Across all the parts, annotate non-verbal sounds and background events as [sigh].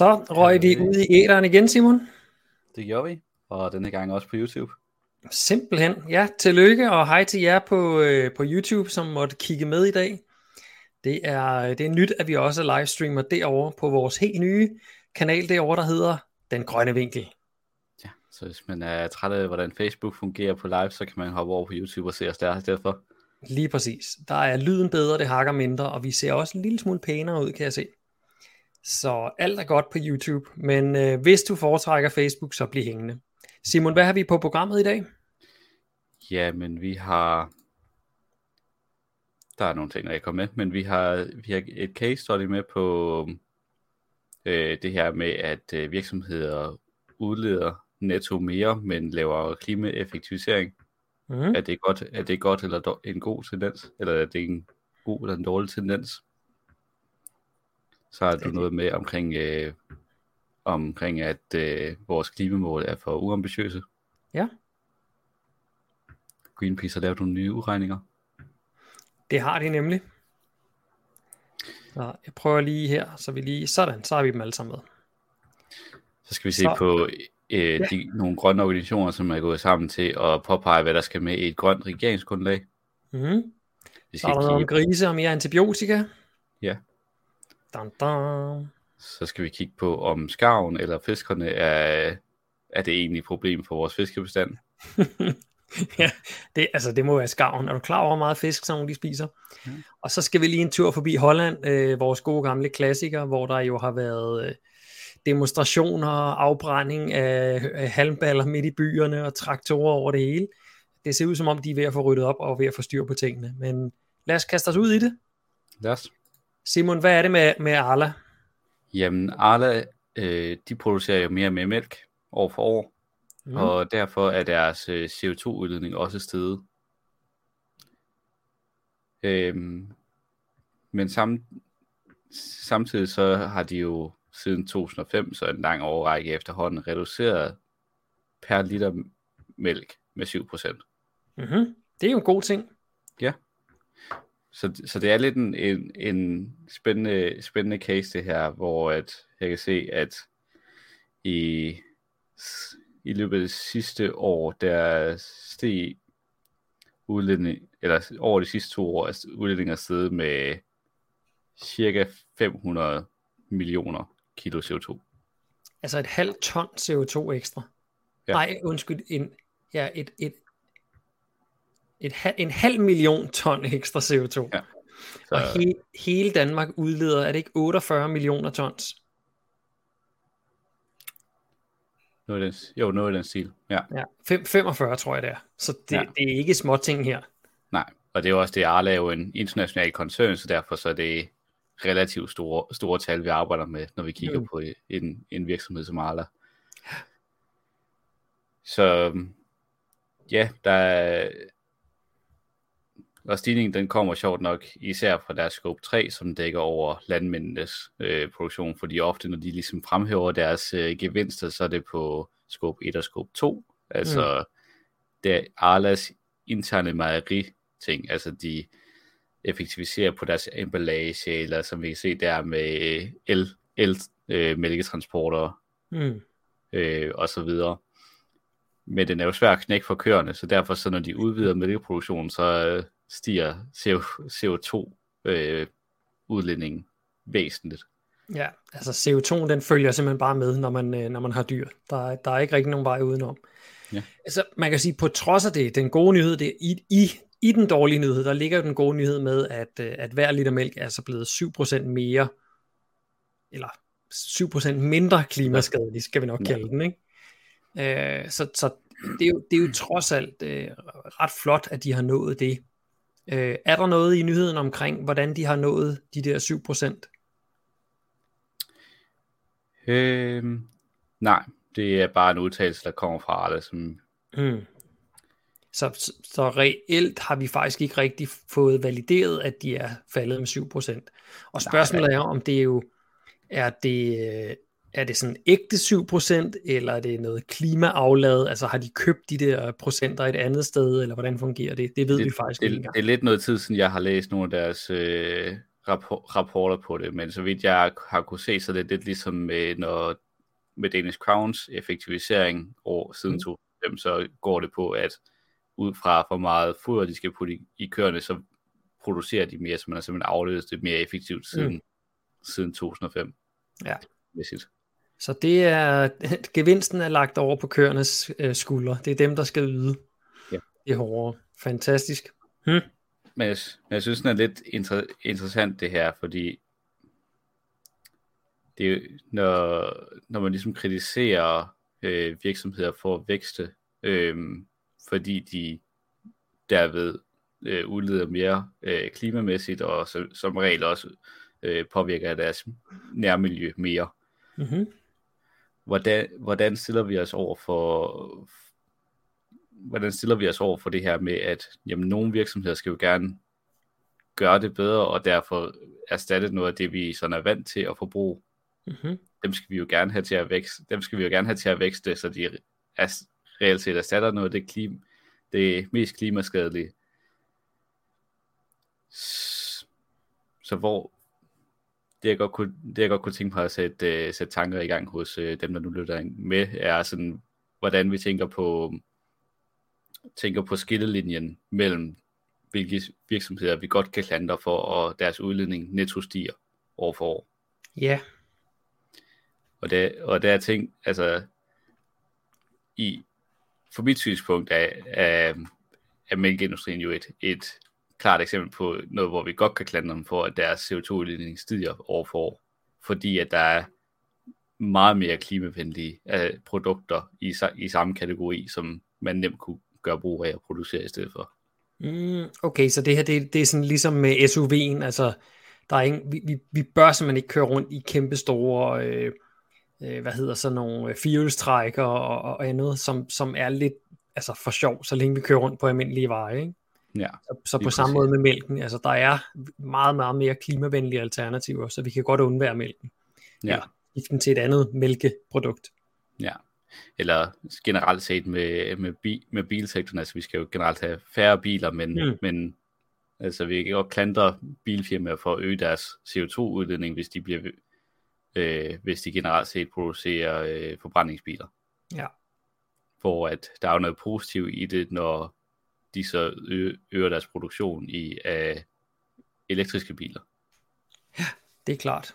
Så røg vi ud i æderen igen, Simon. Det gjorde vi, og denne gang også på YouTube. Simpelthen. Ja, tillykke og hej til jer på, øh, på YouTube, som måtte kigge med i dag. Det er, det er nyt, at vi også livestreamer derovre på vores helt nye kanal derovre, der hedder Den Grønne Vinkel. Ja, så hvis man er træt af, hvordan Facebook fungerer på live, så kan man hoppe over på YouTube og se os der i stedet for. Lige præcis. Der er lyden bedre, det hakker mindre, og vi ser også en lille smule pænere ud, kan jeg se. Så alt er godt på YouTube, men øh, hvis du foretrækker Facebook, så bliv hængende. Simon, hvad har vi på programmet i dag? Ja, men vi har... Der er nogle ting, der ikke kommer med, men vi har, vi har et case study med på øh, det her med, at øh, virksomheder udleder netto mere, men laver klimaeffektivisering. Mm. Er, det godt, er det godt eller en god tendens, eller er det en god eller en dårlig tendens? Så har du noget med omkring, øh, omkring at øh, vores klimamål er for uambitiøse. Ja. Greenpeace har lavet nogle nye udregninger. Det har de nemlig. Så jeg prøver lige her, så vi lige, sådan, så har vi dem alle sammen med. Så skal vi se så. på øh, de, ja. nogle grønne organisationer, som er gået sammen til at påpege, hvad der skal med i et grønt regeringsgrundlag. Mm. Vi skal så er der noget om grise og mere antibiotika. Ja. Dun, dun. Så skal vi kigge på, om skarven eller fiskerne er, er det egentlig et problem for vores fiskebestand. [laughs] ja, det, altså det må være skarven. Er du klar over, hvor meget fisk, som de spiser? Ja. Og så skal vi lige en tur forbi Holland, øh, vores gode gamle klassiker, hvor der jo har været øh, demonstrationer, afbrænding af, af halmballer midt i byerne og traktorer over det hele. Det ser ud som om, de er ved at få ryddet op og ved at få styr på tingene. Men lad os kaste os ud i det. Lad os. Simon, hvad er det med, med Arla? Jamen, Arla, øh, de producerer jo mere med mælk år for år, mm. og derfor er deres øh, CO2-udledning også steget. Øhm, men sam, samtidig så har de jo siden 2005, så en lang overrække efterhånden, reduceret per liter mælk med 7%. Mm-hmm. Det er jo en god ting. Ja. Så, så det er lidt en, en, en spændende, spændende case det her, hvor at jeg kan se, at i, i løbet af det sidste år, der steg udledning, eller over de sidste to år, er udledningen steget med cirka 500 millioner kilo CO2. Altså et halvt ton CO2 ekstra. Ja. Nej, undskyld, en, ja, et, et, et, en halv million ton ekstra CO2. Ja. Så... Og he, hele Danmark udleder, er det ikke 48 millioner tons? Noget den, jo, noget i den stil. Ja. ja 5, 45 tror jeg det er. Så det, ja. det er ikke små ting her. Nej, og det er jo også det, Arla er jo en international koncern, så derfor så er det relativt store, store tal, vi arbejder med, når vi kigger mm. på en, en virksomhed som Arla. Så ja, der er, og stigningen den kommer sjovt nok især fra deres scope 3, som dækker over landmændenes øh, produktion, fordi ofte når de ligesom fremhæver deres øh, gevinster, så er det på scope 1 og scope 2, altså mm. det er Arlas interne mejeri ting, altså de effektiviserer på deres emballage, eller som vi kan se der med el, el øh, mælketransporter mm. øh, og så videre. Men den er jo svær at knække for køerne, så derfor så når de udvider mælkeproduktionen, så stiger CO2 øh, væsentligt. Ja, altså CO2 den følger simpelthen bare med, når man, øh, når man har dyr. Der, der er ikke rigtig nogen vej udenom. Ja. Altså man kan sige, på trods af det, den gode nyhed, det i, i, i den dårlige nyhed, der ligger den gode nyhed med, at, øh, at hver liter mælk er så blevet 7% mere, eller 7% mindre klimaskadelig, skal vi nok kalde den, ikke? Øh, så, så det, er jo, det er jo trods alt øh, ret flot, at de har nået det. Øh, er der noget i nyheden omkring, hvordan de har nået de der 7%? Øh, nej, det er bare en udtalelse, der kommer fra Arla. Som... Mm. Så, så, så reelt har vi faktisk ikke rigtig fået valideret, at de er faldet med 7%. Og spørgsmålet nej, er, om det er jo, er det, er det sådan ægte 7%, eller er det noget klimaaflad? Altså har de købt de der procenter et andet sted, eller hvordan fungerer det? Det ved det, vi faktisk det, ikke engang. Det er lidt noget tid siden, jeg har læst nogle af deres øh, rapport, rapporter på det, men så vidt jeg har kunne se, så det er lidt ligesom med, når, med Danish Crowns effektivisering over siden mm. 2005, så går det på, at ud fra hvor meget foder de skal putte i, i køerne, så producerer de mere, så man har simpelthen afledt det mere effektivt siden, mm. siden 2005. Ja. Så det er, [laughs] gevinsten er lagt over på køernes øh, skuldre. Det er dem, der skal yde ja. det hårde. Fantastisk. Hm? Men jeg, jeg synes, det er lidt inter, interessant det her, fordi det er, når, når man ligesom kritiserer øh, virksomheder for at vækste, øh, fordi de derved øh, udleder mere øh, klimamæssigt, og så, som regel også øh, påvirker deres nærmiljø mere. Mm-hmm. Hvordan, hvordan stiller vi os over for hvordan stiller vi os over for det her med, at jamen, nogle virksomheder skal jo gerne gøre det bedre, og derfor erstatte noget af det, vi sådan er vant til at forbruge. Mm-hmm. Dem skal vi jo gerne have til at vækste, dem skal vi jo gerne have til at vækste, så de er, reelt set erstatter noget af det, klima, det mest klimaskadelige. Så hvor det jeg godt kunne, det jeg godt kunne tænke på at sætte, uh, sætte tanker i gang hos uh, dem, der nu lytter med, er sådan, hvordan vi tænker på tænker på skillelinjen mellem hvilke virksomheder vi godt kan klandre for, og deres udledning netto stiger år for år. Ja. Og det, og der er ting, altså, i, for mit synspunkt er, er, er mælkeindustrien jo et, et klart eksempel på noget, hvor vi godt kan klandre dem for, at deres CO2-udledning stiger år for år, fordi at der er meget mere klimavenlige uh, produkter i, i samme kategori, som man nemt kunne gøre brug af at producere i stedet for. Mm, okay, så det her, det, det er sådan ligesom med SUV'en, altså der er ingen, vi, vi, vi bør simpelthen ikke køre rundt i kæmpe store, øh, øh, hvad hedder sådan nogle øh, fjolstrækker og, og andet, som, som er lidt altså for sjov, så længe vi kører rundt på almindelige veje, ikke? Ja, så, så på samme måde med mælken, altså der er meget, meget mere klimavenlige alternativer, så vi kan godt undvære mælken. Ja. Eller den til et andet mælkeprodukt. Ja, eller generelt set med, med, bi, med bilsektoren, altså vi skal jo generelt have færre biler, men, mm. men altså vi kan godt klandre bilfirmaer for at øge deres CO2-udledning, hvis de bliver øh, hvis de generelt set producerer øh, forbrændingsbiler. Ja. For at der er jo noget positivt i det, når de så øger deres produktion i af elektriske biler. Ja, det er klart.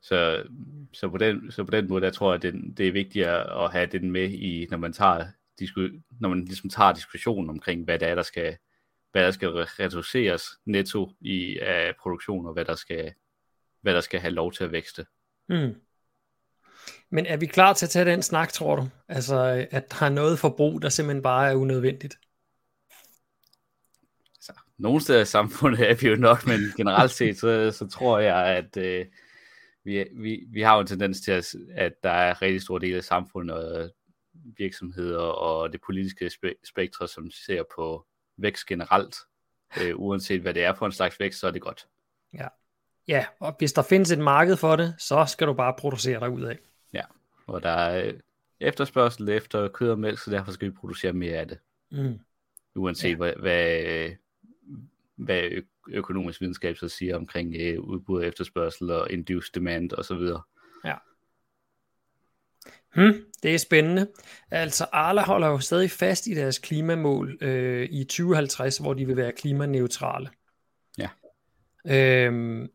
Så, så, på den, så på den måde, der tror jeg, det, det er vigtigt at have den med i, når man tager, når man ligesom tager diskussionen omkring, hvad det er, der skal, hvad der skal reduceres netto i af produktion, og hvad der skal, hvad der skal have lov til at vækste. Mm. Men er vi klar til at tage den snak, tror du? Altså, at der er noget forbrug, der simpelthen bare er unødvendigt? Altså, nogle steder i samfundet er vi jo nok, men generelt set, så, så tror jeg, at, øh, vi, vi, vi har jo en tendens til, at, at der er rigtig stor del af samfundet og virksomheder og det politiske spektrum, som ser på vækst generelt. Øh, uanset hvad det er for en slags vækst, så er det godt. Ja. ja, og hvis der findes et marked for det, så skal du bare producere dig ud af. Og der er efterspørgsel efter kød og mælk, så derfor skal vi producere mere af det. Mm. Uanset ja. hvad, hvad, hvad økonomisk videnskab så siger omkring øh, udbud og efterspørgsel og induced demand osv. Ja. Hmm, det er spændende. Altså Arla holder jo stadig fast i deres klimamål øh, i 2050, hvor de vil være klimaneutrale. Ja. Øhm,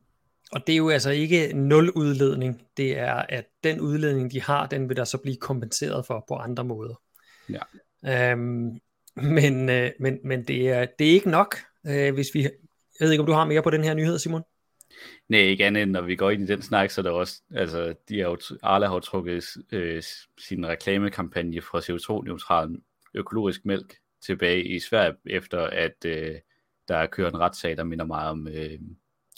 og det er jo altså ikke nul udledning. Det er, at den udledning, de har, den vil der så blive kompenseret for på andre måder. Ja. Øhm, men, øh, men, men det, er, det er ikke nok, øh, hvis vi jeg ved ikke, om du har mere på den her nyhed, Simon? Nej, ikke andet end når vi går ind i den snak, så er der også, altså, de har jo, Arla har trukket øh, sin reklamekampagne fra CO2-neutral økologisk mælk tilbage i Sverige, efter at øh, der kører en retssag, der minder meget om øh,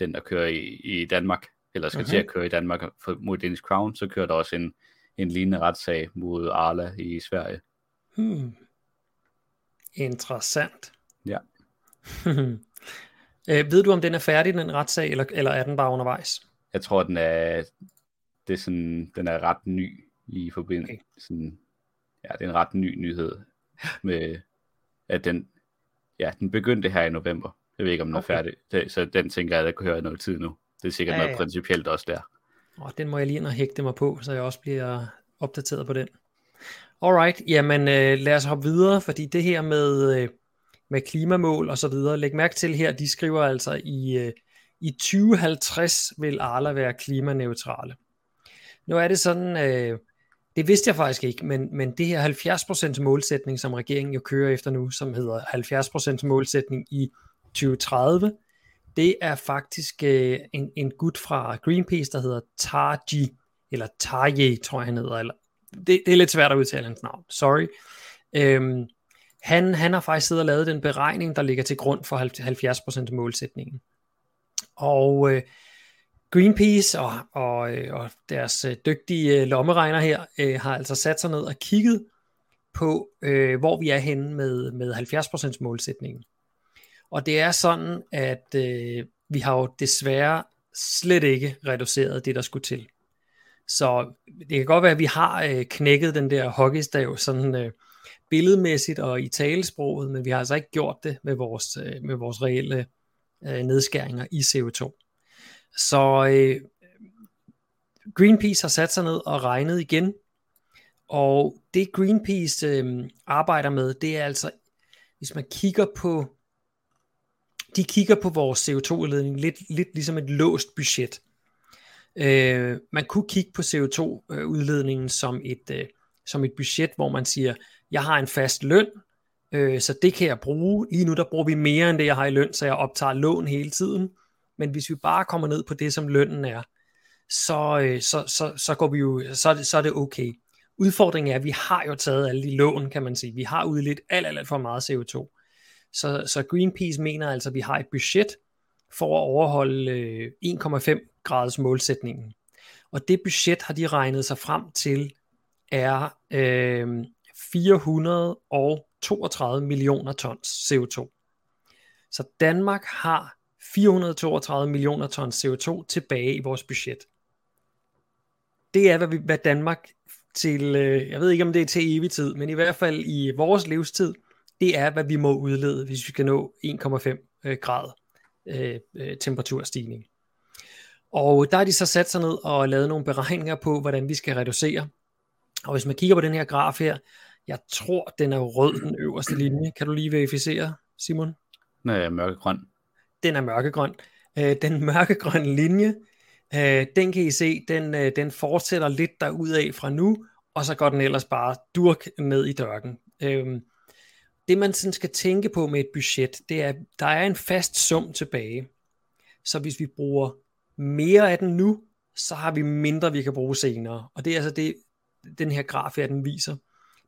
den, der kører i, i Danmark, eller skal okay. til at køre i Danmark for, mod Danish Crown, så kører der også en, en lignende retssag mod Arla i Sverige. Hmm. Interessant. Ja. [laughs] Øh, ved du, om den er færdig, den retssag, eller, eller er den bare undervejs? Jeg tror, den er, det er sådan, den er ret ny i forbindelse. Okay. Sådan, ja, det er en ret ny nyhed med, at den, ja, den begyndte her i november. Jeg ved ikke, om den okay. er færdig. Så den tænker jeg, at jeg kunne høre i noget tid nu. Det er sikkert ja, noget ja. principielt også der. Og den må jeg lige ind og hægte mig på, så jeg også bliver opdateret på den. Alright, jamen øh, lad os hoppe videre, fordi det her med, øh, med klimamål og så videre, læg mærke til her, de skriver altså i, øh, i 2050 vil Arla være klimaneutrale. Nu er det sådan, øh, det vidste jeg faktisk ikke, men, men det her 70% målsætning, som regeringen jo kører efter nu, som hedder 70% målsætning i 2030, det er faktisk øh, en, en gut fra Greenpeace, der hedder Tarji, eller Taje, tror jeg han hedder, eller det, det er lidt svært at udtale hans navn, sorry. Øhm, han, han har faktisk siddet og lavet den beregning, der ligger til grund for 70% målsætningen. Og øh, Greenpeace og, og, øh, og deres øh, dygtige øh, lommeregner her øh, har altså sat sig ned og kigget på, øh, hvor vi er henne med, med 70% målsætningen. Og det er sådan, at øh, vi har jo desværre slet ikke reduceret det, der skulle til. Så det kan godt være, at vi har øh, knækket den der hockeystav sådan øh, billedmæssigt og i talesproget, men vi har altså ikke gjort det med vores, øh, med vores reelle øh, nedskæringer i CO2. Så øh, Greenpeace har sat sig ned og regnet igen, og det Greenpeace øh, arbejder med, det er altså, hvis man kigger på, de kigger på vores CO2-udledning lidt, lidt ligesom et låst budget. Øh, man kunne kigge på CO2-udledningen øh, som et, øh, som et budget, hvor man siger, jeg har en fast løn, øh, så det kan jeg bruge. Lige nu der bruger vi mere end det, jeg har i løn, så jeg optager lån hele tiden. Men hvis vi bare kommer ned på det, som lønnen er, så, øh, så, så, så, går vi jo, så, det, så er det okay. Udfordringen er, at vi har jo taget alle de lån, kan man sige. Vi har udledt alt, alt, alt for meget CO2. Så, så Greenpeace mener altså, at vi har et budget for at overholde øh, 1,5 graders målsætningen. Og det budget har de regnet sig frem til er øh, 432 millioner tons CO2. Så Danmark har 432 millioner tons CO2 tilbage i vores budget. Det er, hvad, vi, hvad Danmark til, øh, jeg ved ikke om det er til evig tid, men i hvert fald i vores livstid, det er, hvad vi må udlede, hvis vi skal nå 1,5 øh, grad øh, øh, temperaturstigning. Og der har de så sat sig ned og lavet nogle beregninger på, hvordan vi skal reducere. Og hvis man kigger på den her graf her, jeg tror, den er rød, den øverste linje. Kan du lige verificere, Simon? Nej, mørkegrøn. Den er mørkegrøn. Øh, den mørkegrønne linje, øh, den kan I se, den, øh, den fortsætter lidt derudad fra nu, og så går den ellers bare durk ned i dørken. Øh, det man sådan skal tænke på med et budget, det er, der er en fast sum tilbage. Så hvis vi bruger mere af den nu, så har vi mindre, vi kan bruge senere. Og det er altså det, den her graf her, den viser.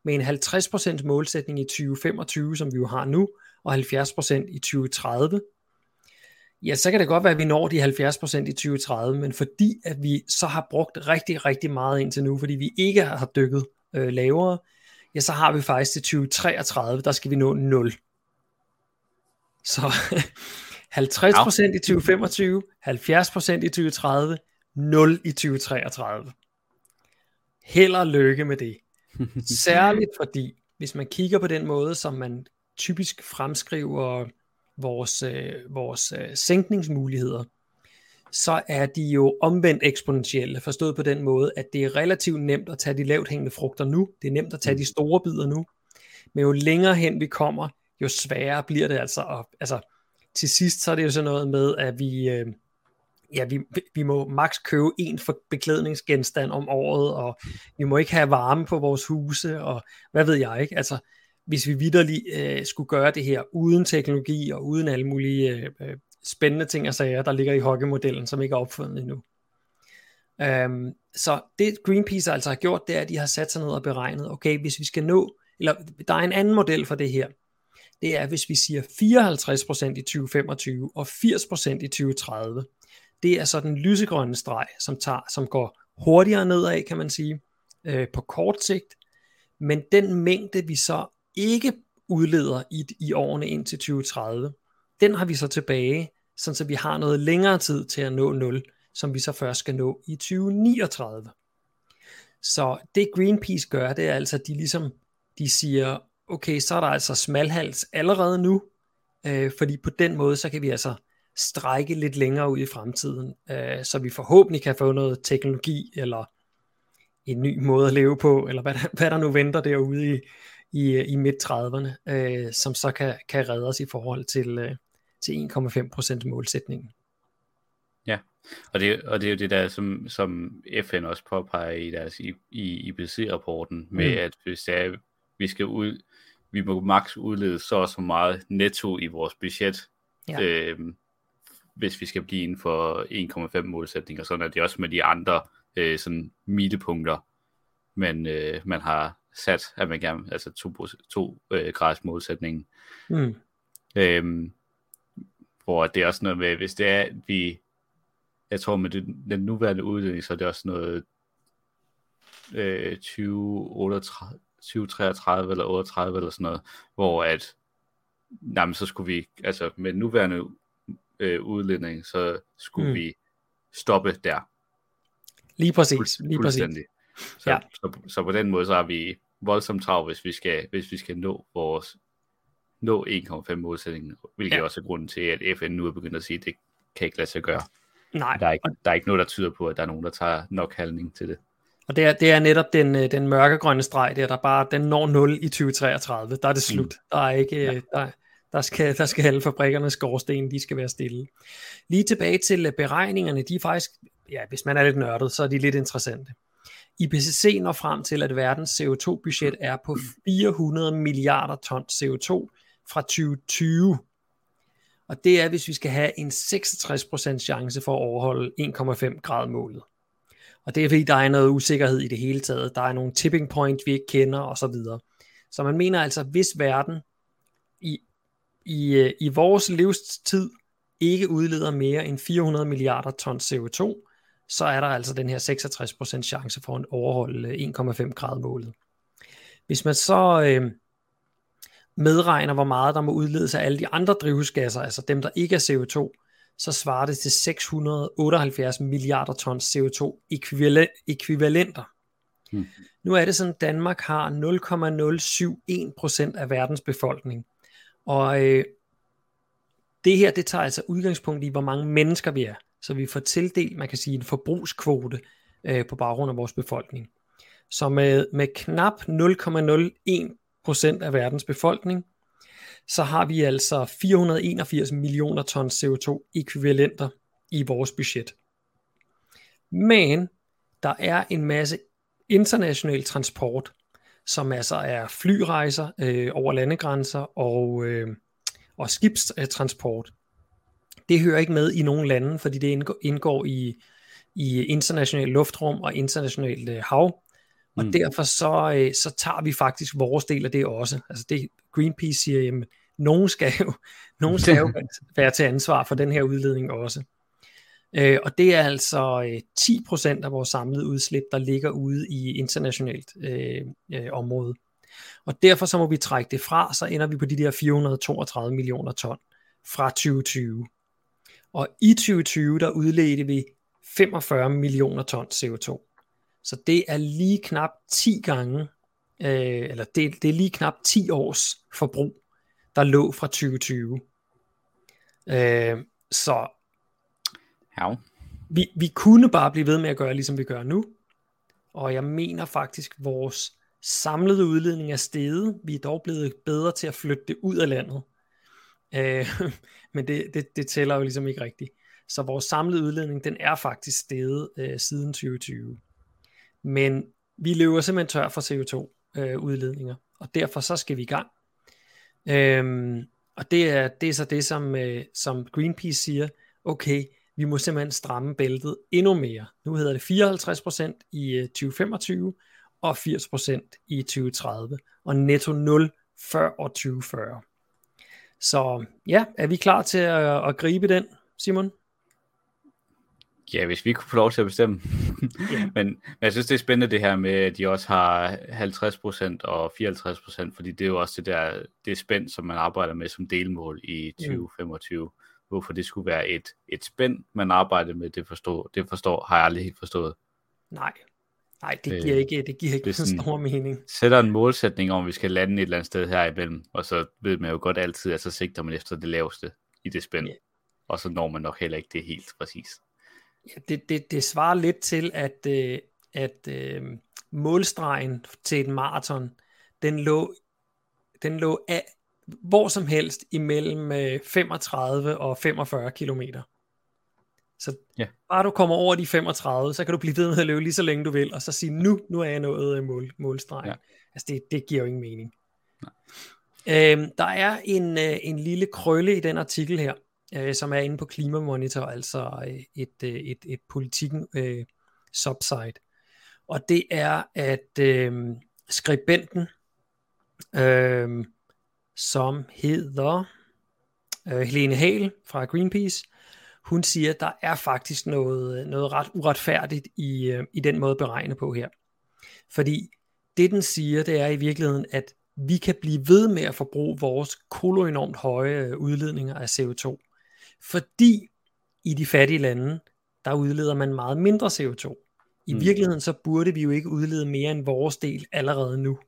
Med en 50% målsætning i 2025, som vi jo har nu, og 70% i 2030, ja, så kan det godt være, at vi når de 70% i 2030, men fordi at vi så har brugt rigtig, rigtig meget indtil nu, fordi vi ikke har dykket øh, lavere, ja, så har vi faktisk til 2033, der skal vi nå 0. Så [laughs] 50% i 2025, 70% i 2030, 0 i 2033. Held og lykke med det. [laughs] Særligt fordi, hvis man kigger på den måde, som man typisk fremskriver vores, øh, vores øh, sænkningsmuligheder, så er de jo omvendt eksponentielle, forstået på den måde, at det er relativt nemt at tage de lavt hængende frugter nu, det er nemt at tage de store bidder nu, men jo længere hen vi kommer, jo sværere bliver det altså, og, altså til sidst så er det jo sådan noget med, at vi, øh, ja, vi, vi må maks købe en for beklædningsgenstand om året, og vi må ikke have varme på vores huse, og hvad ved jeg ikke, altså hvis vi vidderligt øh, skulle gøre det her uden teknologi og uden alle mulige øh, øh spændende ting og sager, der ligger i hockey-modellen, som ikke er opfundet endnu. Øhm, så det Greenpeace altså har gjort, det er, at de har sat sig ned og beregnet, okay, hvis vi skal nå, eller der er en anden model for det her, det er, hvis vi siger 54% i 2025 og 80% i 2030. Det er så den lysegrønne streg, som, tager, som går hurtigere nedad, kan man sige, øh, på kort sigt. Men den mængde, vi så ikke udleder i, i årene indtil 2030, den har vi så tilbage, sådan så vi har noget længere tid til at nå 0, som vi så først skal nå i 2039. Så det Greenpeace gør, det er altså, at de ligesom, de siger, okay, så er der altså smalhals allerede nu, øh, fordi på den måde, så kan vi altså strække lidt længere ud i fremtiden, øh, så vi forhåbentlig kan få noget teknologi, eller en ny måde at leve på, eller hvad der, hvad der nu venter derude i, i, i midt-30'erne, øh, som så kan, kan redde os i forhold til, øh, til 1,5% målsætningen. Ja, og det, og det er jo det der, som, som FN også påpeger i deres i, i IPC-rapporten, med mm. at hvis det er, vi skal ud, vi må maks udlede så og så meget netto i vores budget, ja. øh, hvis vi skal blive inden for 1,5 målsætninger, sådan at det også med de andre øh, sådan milepunkter, man, øh, man har sat, at man gerne, altså to, to øh, grads målsætningen. Mm. Øhm, hvor det er også noget med, hvis det er, at vi, jeg tror med det, den nuværende udledning, så er det også noget øh, 2038, 2033 eller 38 eller sådan noget, hvor at, jamen, så skulle vi, altså med nuværende øh, udledning, så skulle mm. vi stoppe der. Lige præcis, lige præcis. Så, ja. så, så, så på den måde, så har vi voldsomt travlt, hvis vi skal, hvis vi skal nå vores nå 1,5 målsætningen, hvilket ja. også er grunden til, at FN nu er begyndt at sige, at det kan ikke lade sig gøre. Nej. Der er, ikke, der er ikke noget, der tyder på, at der er nogen, der tager nok handling til det. Og det er, det er netop den, øh, den mørkegrønne streg der, der bare, den når 0 i 2033. Der er det slut. Mm. Der er ikke, ja. der, der skal, der skal alle fabrikkernes skorsten, de skal være stille. Lige tilbage til øh, beregningerne, de er faktisk, ja, hvis man er lidt nørdet, så er de lidt interessante. IPCC når frem til, at verdens CO2-budget er på 400 milliarder ton CO2 fra 2020. Og det er, hvis vi skal have en 66% chance for at overholde 1,5 grad målet. Og det er fordi, der er noget usikkerhed i det hele taget. Der er nogle tipping point, vi ikke kender osv. Så, så man mener altså, hvis verden i, i, øh, i vores livstid ikke udleder mere end 400 milliarder ton CO2, så er der altså den her 66% chance for at overholde 1,5 grad målet. Hvis man så øh, medregner, hvor meget der må udledes af alle de andre drivhusgasser, altså dem, der ikke er CO2, så svarer det til 678 milliarder tons CO2 ekvivalenter. Hmm. Nu er det sådan, at Danmark har 0,071% af verdens befolkning. Og øh, det her, det tager altså udgangspunkt i, hvor mange mennesker vi er. Så vi får tildelt, man kan sige, en forbrugskvote øh, på baggrund af vores befolkning. Så med, med knap 0,01% af verdens befolkning, så har vi altså 481 millioner tons CO2 ekvivalenter i vores budget. Men der er en masse international transport, som altså er flyrejser øh, over landegrænser og, øh, og skibstransport. Det hører ikke med i nogen lande, fordi det indgår, i, i international luftrum og internationalt øh, hav. Og mm. derfor så, øh, så tager vi faktisk vores del af det også. Altså det Greenpeace siger, jamen, nogen skal jo, [laughs] nogen skal jo [laughs] være til ansvar for den her udledning også. Øh, og det er altså øh, 10% af vores samlede udslip, der ligger ude i internationalt øh, øh, område. Og derfor så må vi trække det fra, så ender vi på de der 432 millioner ton fra 2020. Og i 2020, der udledte vi 45 millioner ton CO2. Så det er lige knap 10 gange, øh, eller det, det er lige knap 10 års forbrug, der lå fra 2020. Øh, så ja. vi, vi kunne bare blive ved med at gøre, ligesom vi gør nu. Og jeg mener faktisk, vores samlede udledning er steget. Vi er dog blevet bedre til at flytte det ud af landet. Øh, [laughs] men det, det, det tæller jo ligesom ikke rigtigt. Så vores samlede udledning, den er faktisk steget øh, siden 2020. Men vi løber simpelthen tør for CO2-udledninger, øh, og derfor så skal vi i gang. Øhm, og det er, det er så det, som, øh, som Greenpeace siger, okay, vi må simpelthen stramme bæltet endnu mere. Nu hedder det 54% i øh, 2025 og 80% i 2030, og netto 0 før år 2040. Så ja, er vi klar til at, at gribe den, Simon? Ja, hvis vi kunne få lov til at bestemme. yeah. [laughs] men, men jeg synes, det er spændende det her med, at de også har 50% og 54%, fordi det er jo også det der, det spænd, som man arbejder med som delmål i 2025. Mm. Hvorfor det skulle være et, et spænd, man arbejder med, det forstår, det forstår, har jeg aldrig helt forstået. Nej, Nej, det giver øh, ikke, det giver ikke det sådan, stor mening. Sætter en målsætning om, at vi skal lande et eller andet sted her imellem, og så ved man jo godt altid, at så sigter man efter det laveste i det spænd. Yeah. Og så når man nok heller ikke det helt præcis. Ja, det, det, det svarer lidt til, at, øh, at øh, målstregen til et maraton, den lå, den lå af, hvor som helst imellem øh, 35 og 45 kilometer. Så ja. bare du kommer over de 35, så kan du blive ved med at løbe lige så længe du vil, og så sige, nu, nu er jeg nået øh, mål, målstregen. Ja. Altså det, det giver jo ingen mening. Nej. Øhm, der er en, øh, en lille krølle i den artikel her, øh, som er inde på Klimamonitor, altså øh, et, øh, et, et politikken øh, subsite. Og det er, at øh, skribenten, øh, som hedder øh, Helene Hale fra Greenpeace, hun siger, at der er faktisk noget, noget ret uretfærdigt i, øh, i den måde at beregne på her. Fordi det den siger, det er i virkeligheden, at vi kan blive ved med at forbruge vores koloenormt høje øh, udledninger af CO2. Fordi i de fattige lande, der udleder man meget mindre CO2. I mm. virkeligheden så burde vi jo ikke udlede mere end vores del allerede nu.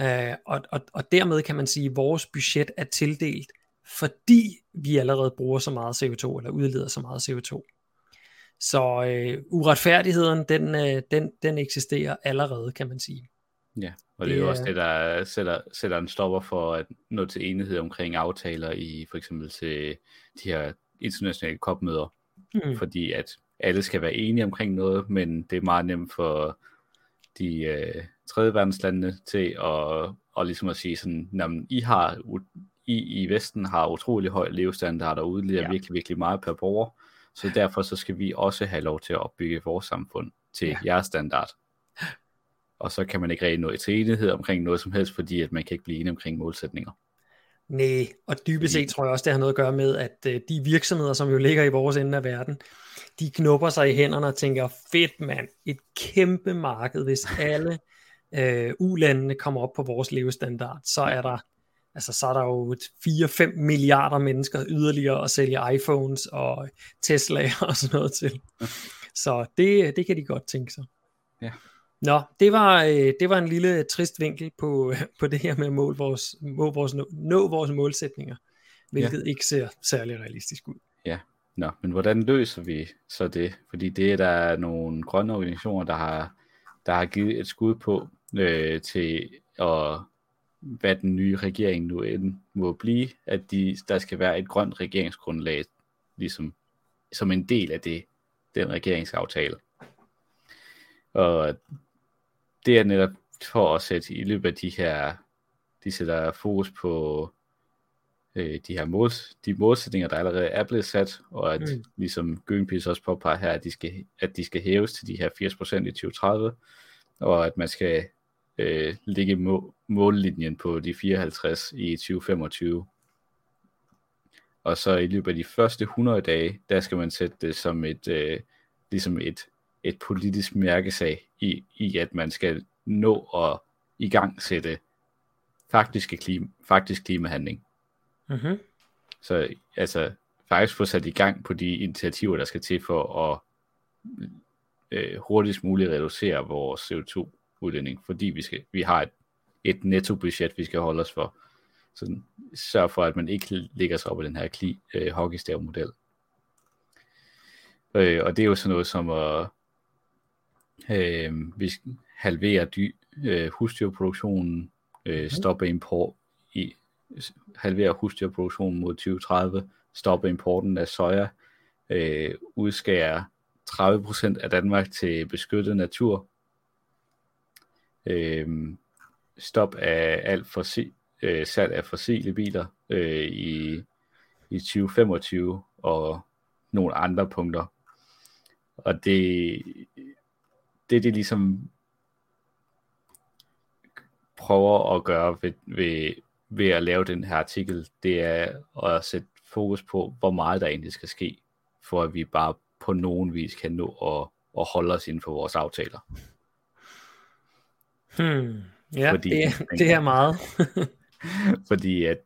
Uh, og, og, og dermed kan man sige, at vores budget er tildelt fordi vi allerede bruger så meget CO2, eller udleder så meget CO2. Så øh, uretfærdigheden, den, øh, den, den eksisterer allerede, kan man sige. Ja, og det, det er jo også det, der sætter, sætter en stopper for at nå til enighed omkring aftaler i for eksempel til de her internationale kopmøder. Mm. Fordi at alle skal være enige omkring noget, men det er meget nemt for de øh, tredje verdenslandene til at, og ligesom at sige sådan, at I har i, i Vesten har utrolig høj levestandard og udleder ja. virkelig, virkelig meget per borger. Så derfor så skal vi også have lov til at opbygge vores samfund til ja. jeres standard. Og så kan man ikke rigtig nå til enighed omkring noget som helst, fordi at man kan ikke blive enige omkring målsætninger. Nej, og dybest set tror jeg også, det har noget at gøre med, at øh, de virksomheder, som jo ligger i vores ende af verden, de knupper sig i hænderne og tænker, fedt mand, et kæmpe marked, hvis [laughs] alle øh, ulandene kommer op på vores levestandard, så er der altså så er der jo 4-5 milliarder mennesker yderligere at sælge iPhones og Tesla [laughs] og sådan noget til. Så det, det kan de godt tænke sig. Ja. Nå, det var, øh, det var en lille trist vinkel på, [laughs] på det her med at måle vores, må vores, nå vores målsætninger, hvilket ja. ikke ser særlig realistisk ud. Ja, Nå, men hvordan løser vi så det? Fordi det er der nogle grønne organisationer, der har, der har givet et skud på øh, til at hvad den nye regering nu end må blive, at de, der skal være et grønt regeringsgrundlag, ligesom som en del af det, den regeringsaftale. Og det er netop for at sætte i løbet af de her, de sætter fokus på øh, de her måls, de målsætninger, der allerede er blevet sat, og at mm. ligesom Greenpeace også påpeger her, at de, skal, at de skal hæves til de her 80% i 2030, og at man skal øh, ligge må, mållinjen på de 54 i 2025. Og så i løbet af de første 100 dage, der skal man sætte det som et, øh, ligesom et, et politisk mærkesag i, i, at man skal nå at i gang sætte faktiske klima, faktisk klimahandling. Mm-hmm. Så altså faktisk få sat i gang på de initiativer, der skal til for at øh, hurtigst muligt reducere vores CO2 udlænding, fordi vi, skal, vi har et, et nettobudget, vi skal holde os for. Så sørg for, at man ikke ligger sig op i den her kli, øh, hockeystav-model. Øh, og det er jo sådan noget som at øh, vi halvere dy, øh, husdyrproduktionen, øh, mhm. stoppe import i halvere husdyrproduktionen mod 2030, stoppe importen af soja, øh, udskære 30% af Danmark til beskyttet natur, øh, stop af alt fossil, øh, salg af fossile biler øh, i, i 2025 og nogle andre punkter. Og det, det, det ligesom prøver at gøre ved, ved, ved at lave den her artikel, det er at sætte fokus på, hvor meget der egentlig skal ske, for at vi bare på nogen vis kan nå at, at holde os inden for vores aftaler. Hmm. Ja, fordi, det, det er meget. [laughs] fordi at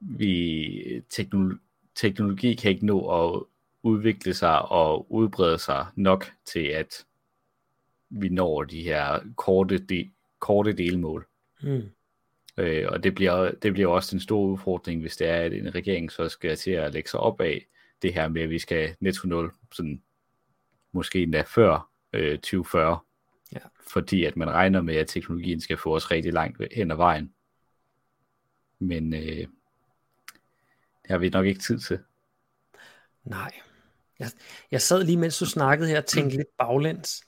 vi teknologi, teknologi kan ikke nå at udvikle sig og udbrede sig nok til, at vi når de her korte, de, korte delmål. Mm. Øh, og det bliver, det bliver også en stor udfordring, hvis det er, at en regering så skal til at lægge sig op af det her med, at vi skal netto 0, sådan, måske endda før øh, 2040. Ja. Fordi at man regner med, at teknologien skal få os rigtig langt hen ad vejen. Men øh, det har vi nok ikke tid til. Nej. Jeg, jeg sad lige mens du snakkede her og tænkte lidt baglæns.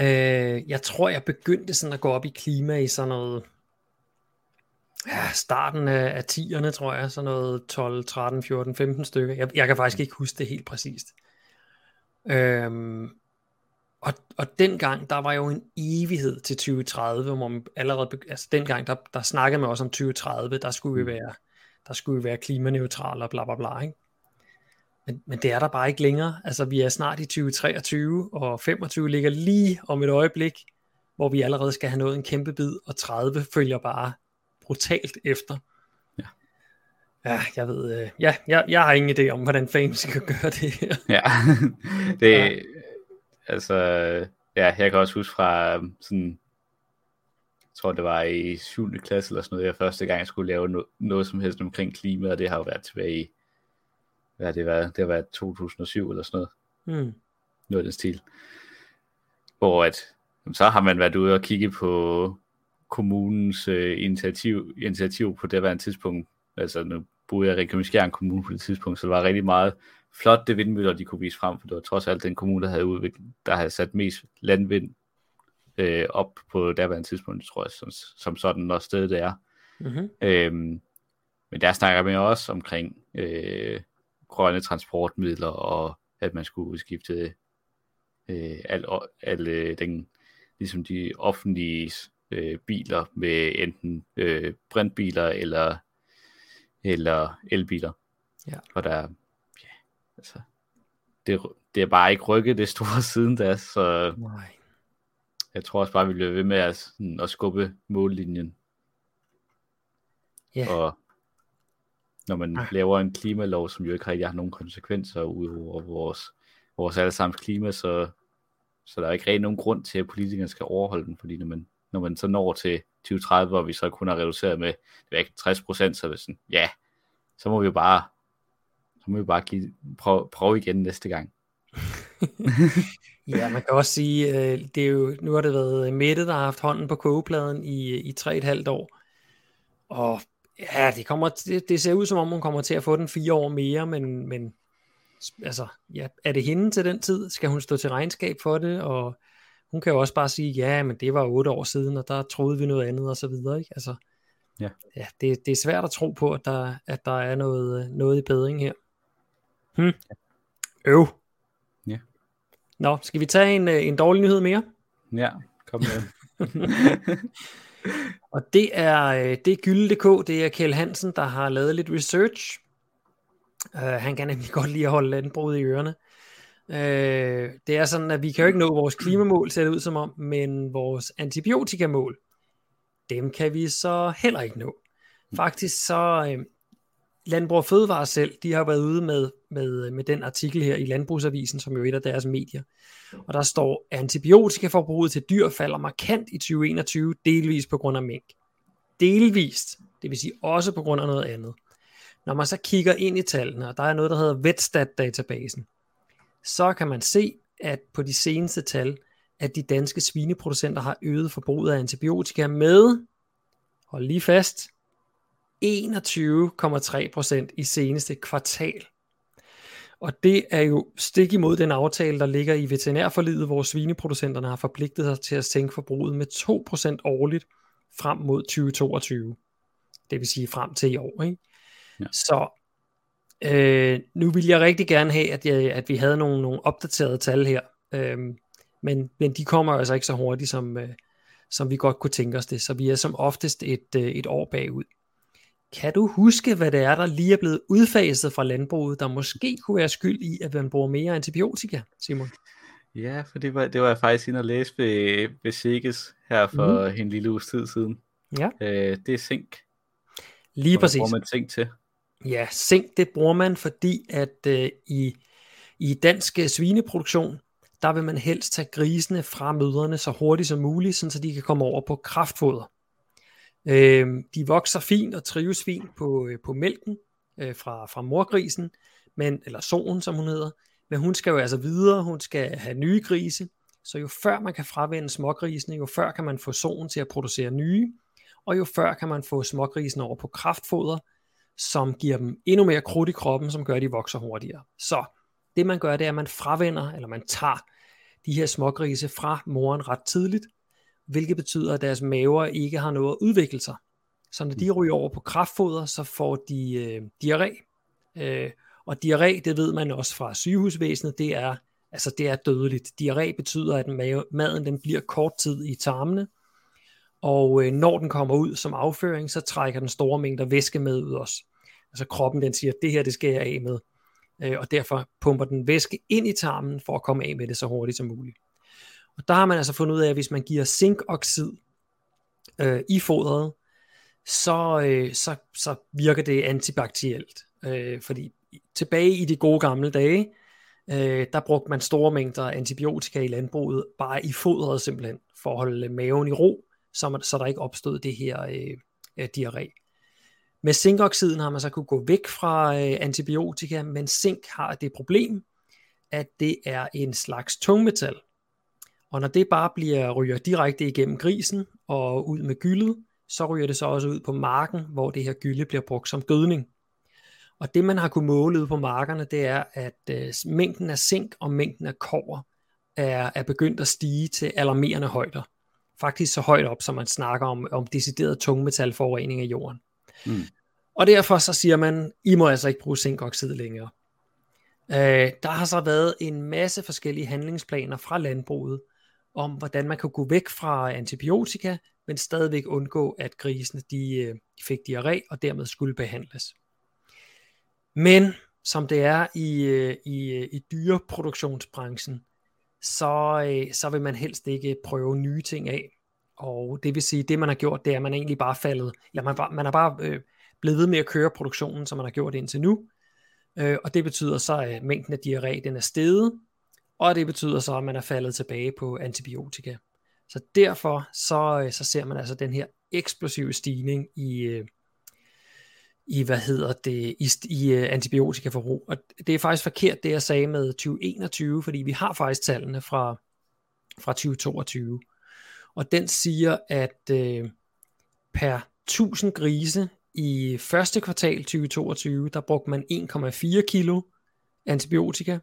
Øh, jeg tror, jeg begyndte sådan at gå op i klima i sådan noget ja, starten af, af 10'erne, tror jeg, sådan noget 12, 13, 14, 15 stykker. Jeg, jeg kan faktisk ikke huske det helt præcist. Øhm, og, og dengang, der var jo en evighed til 2030, hvor man allerede, altså dengang, der, der snakkede man også om 2030, der skulle vi mm. være, der skulle vi være klimaneutrale og bla bla bla, ikke? Men, men det er der bare ikke længere. Altså, vi er snart i 2023, og 25 ligger lige om et øjeblik, hvor vi allerede skal have nået en kæmpe bid, og 30 følger bare brutalt efter. Ja, ja jeg ved, øh, ja, jeg, jeg har ingen idé om, hvordan fans skal gøre det her. Ja, [laughs] det, ja. Altså, ja, jeg kan også huske fra um, sådan, jeg tror det var i 7. klasse eller sådan noget, jeg første gang skulle lave no, noget som helst omkring klima, og det har jo været tilbage i, hvad det været, det har været 2007 eller sådan noget. Mm. Noget af den stil. Hvor at, så har man været ude og kigge på kommunens øh, initiativ, initiativ på det var en tidspunkt. Altså nu boede jeg i Ringkøbing Skjern Kommune på det tidspunkt, så det var rigtig meget flot det vindmøller, de kunne vise frem, for det var trods alt den kommune, der havde, udviklet, der havde sat mest landvind øh, op på daværende tidspunkt, tror jeg, som, som sådan, når stedet det er. Mm-hmm. Øhm, men der snakker man også omkring øh, grønne transportmidler, og at man skulle udskifte øh, al, al, al den, ligesom de offentlige øh, biler med enten øh, brintbiler eller, eller elbiler. Ja. Og der, altså, det, det er bare ikke rykket det store [laughs] siden da, så Nej. jeg tror også bare, vi bliver ved med at, sådan, at skubbe mållinjen. Ja. Og når man ja. laver en klimalov, som jo ikke rigtig har nogen konsekvenser ud over vores, vores allesammens klima, så, så der er ikke rigtig nogen grund til, at politikerne skal overholde den, fordi når man når man så når til 2030, hvor vi så kun har reduceret med det ikke, 60 procent, så er det sådan, ja, så må vi jo bare, må vi bare give, prøve, prøve igen næste gang. [laughs] ja, man kan også sige, øh, det er jo, nu har det været Mette, der har haft hånden på kogepladen i, i tre et halvt år, og ja, det, kommer, det, det ser ud som om, hun kommer til at få den fire år mere, men, men altså, ja, er det hende til den tid? Skal hun stå til regnskab for det? Og hun kan jo også bare sige, ja, men det var otte år siden, og der troede vi noget andet, og så videre, ikke? Altså, ja. ja det, det er svært at tro på, at der, at der er noget, noget i bedring her. Hm. Øv. Ja. Nå, skal vi tage en, øh, en dårlig nyhed mere? Ja, kom med. [laughs] og det er, øh, det er Gylde.dk, det er Kjell Hansen, der har lavet lidt research. Uh, han kan nemlig [laughs] godt lide at holde landbruget i ørerne. Øh, det er sådan, at vi kan jo ikke nå vores klimamål, ser det ud som om, men vores antibiotikamål, dem kan vi så heller ikke nå. Faktisk så, øh, Landbrug og Fødevare selv, de har været ude med, med, med den artikel her i Landbrugsavisen, som jo er et af deres medier. Og der står, at antibiotikaforbruget til dyr falder markant i 2021, delvis på grund af mink. Delvist, det vil sige også på grund af noget andet. Når man så kigger ind i tallene, og der er noget, der hedder Vetstat-databasen, så kan man se, at på de seneste tal, at de danske svineproducenter har øget forbruget af antibiotika med, hold lige fast, 21,3% i seneste kvartal. Og det er jo stik imod den aftale, der ligger i veterinærforlidet, hvor svineproducenterne har forpligtet sig til at sænke forbruget med 2% årligt frem mod 2022. Det vil sige frem til i år. Ikke? Ja. Så Øh, nu vil jeg rigtig gerne have, at, jeg, at vi havde nogle, nogle opdaterede tal her, øh, men, men de kommer altså ikke så hurtigt, som, øh, som vi godt kunne tænke os det, så vi er som oftest et, øh, et år bagud. Kan du huske, hvad det er, der lige er blevet udfaset fra landbruget, der måske kunne være skyld i, at man bruger mere antibiotika, Simon? Ja, for det var, det var jeg faktisk inde og læse ved, ved Sikkes her for mm. en lille uges tid siden. Ja. Øh, det er zink. Lige præcis. Hvor man zink til. Ja, zink det bruger man, fordi at øh, i, i dansk øh, svineproduktion, der vil man helst tage grisene fra mødrene så hurtigt som muligt, så de kan komme over på kraftfoder. Øh, de vokser fint og trives fint på, øh, på mælken øh, fra, fra morgrisen, men, eller solen som hun hedder, men hun skal jo altså videre, hun skal have nye grise, så jo før man kan fravende smågrisene, jo før kan man få solen til at producere nye, og jo før kan man få smågrisene over på kraftfoder, som giver dem endnu mere krudt i kroppen, som gør, at de vokser hurtigere. Så det man gør, det er, at man fravender, eller man tager de her smågrise fra moren ret tidligt, hvilket betyder, at deres maver ikke har noget at udvikle sig. Så når de ryger over på kraftfoder, så får de øh, diarré. Øh, og diarré, det ved man også fra sygehusvæsenet, det er, altså det er dødeligt. Diarré betyder, at maden den bliver kort tid i tarmene, og øh, når den kommer ud som afføring, så trækker den store mængder væske med ud også. Altså kroppen den siger, det her det skal jeg af med. Øh, og derfor pumper den væske ind i tarmen for at komme af med det så hurtigt som muligt. Og der har man altså fundet ud af, at hvis man giver zinkoxid øh, i fodret, så, øh, så, så virker det antibakterielt. Øh, fordi tilbage i de gode gamle dage, øh, der brugte man store mængder antibiotika i landbruget, bare i fodret simpelthen, for at holde maven i ro, så, man, så der ikke opstod det her øh, øh diarré. Med zinkoxiden har man så kunne gå væk fra øh, antibiotika, men zink har det problem, at det er en slags tungmetal. Og når det bare bliver ryger direkte igennem grisen og ud med gyldet, så ryger det så også ud på marken, hvor det her gylde bliver brugt som gødning. Og det man har kunnet måle ud på markerne, det er, at øh, mængden af zink og mængden af kover er, er begyndt at stige til alarmerende højder. Faktisk så højt op, som man snakker om, om decideret tungmetalforurening af jorden. Mm. Og derfor så siger man, I må altså ikke bruge zinkoxid længere. Øh, der har så været en masse forskellige handlingsplaner fra landbruget, om hvordan man kan gå væk fra antibiotika, men stadigvæk undgå, at grisene de, øh, de fik diarré og dermed skulle behandles. Men som det er i, øh, i, øh, i dyreproduktionsbranchen, så, så vil man helst ikke prøve nye ting af. Og det vil sige, det man har gjort, det er, at man egentlig bare faldet, eller man, man er bare øh, blevet ved med at køre produktionen, som man har gjort indtil nu. Øh, og det betyder så, at mængden af diarré den er steget, og det betyder så, at man er faldet tilbage på antibiotika. Så derfor så, øh, så ser man altså den her eksplosive stigning i, øh, i hvad hedder det, i, i øh, antibiotikaforbrug. Og det er faktisk forkert, det jeg sagde med 2021, fordi vi har faktisk tallene fra, fra 2022. Og den siger, at øh, per 1000 grise i første kvartal 2022, der brugte man 1,4 kilo antibiotika.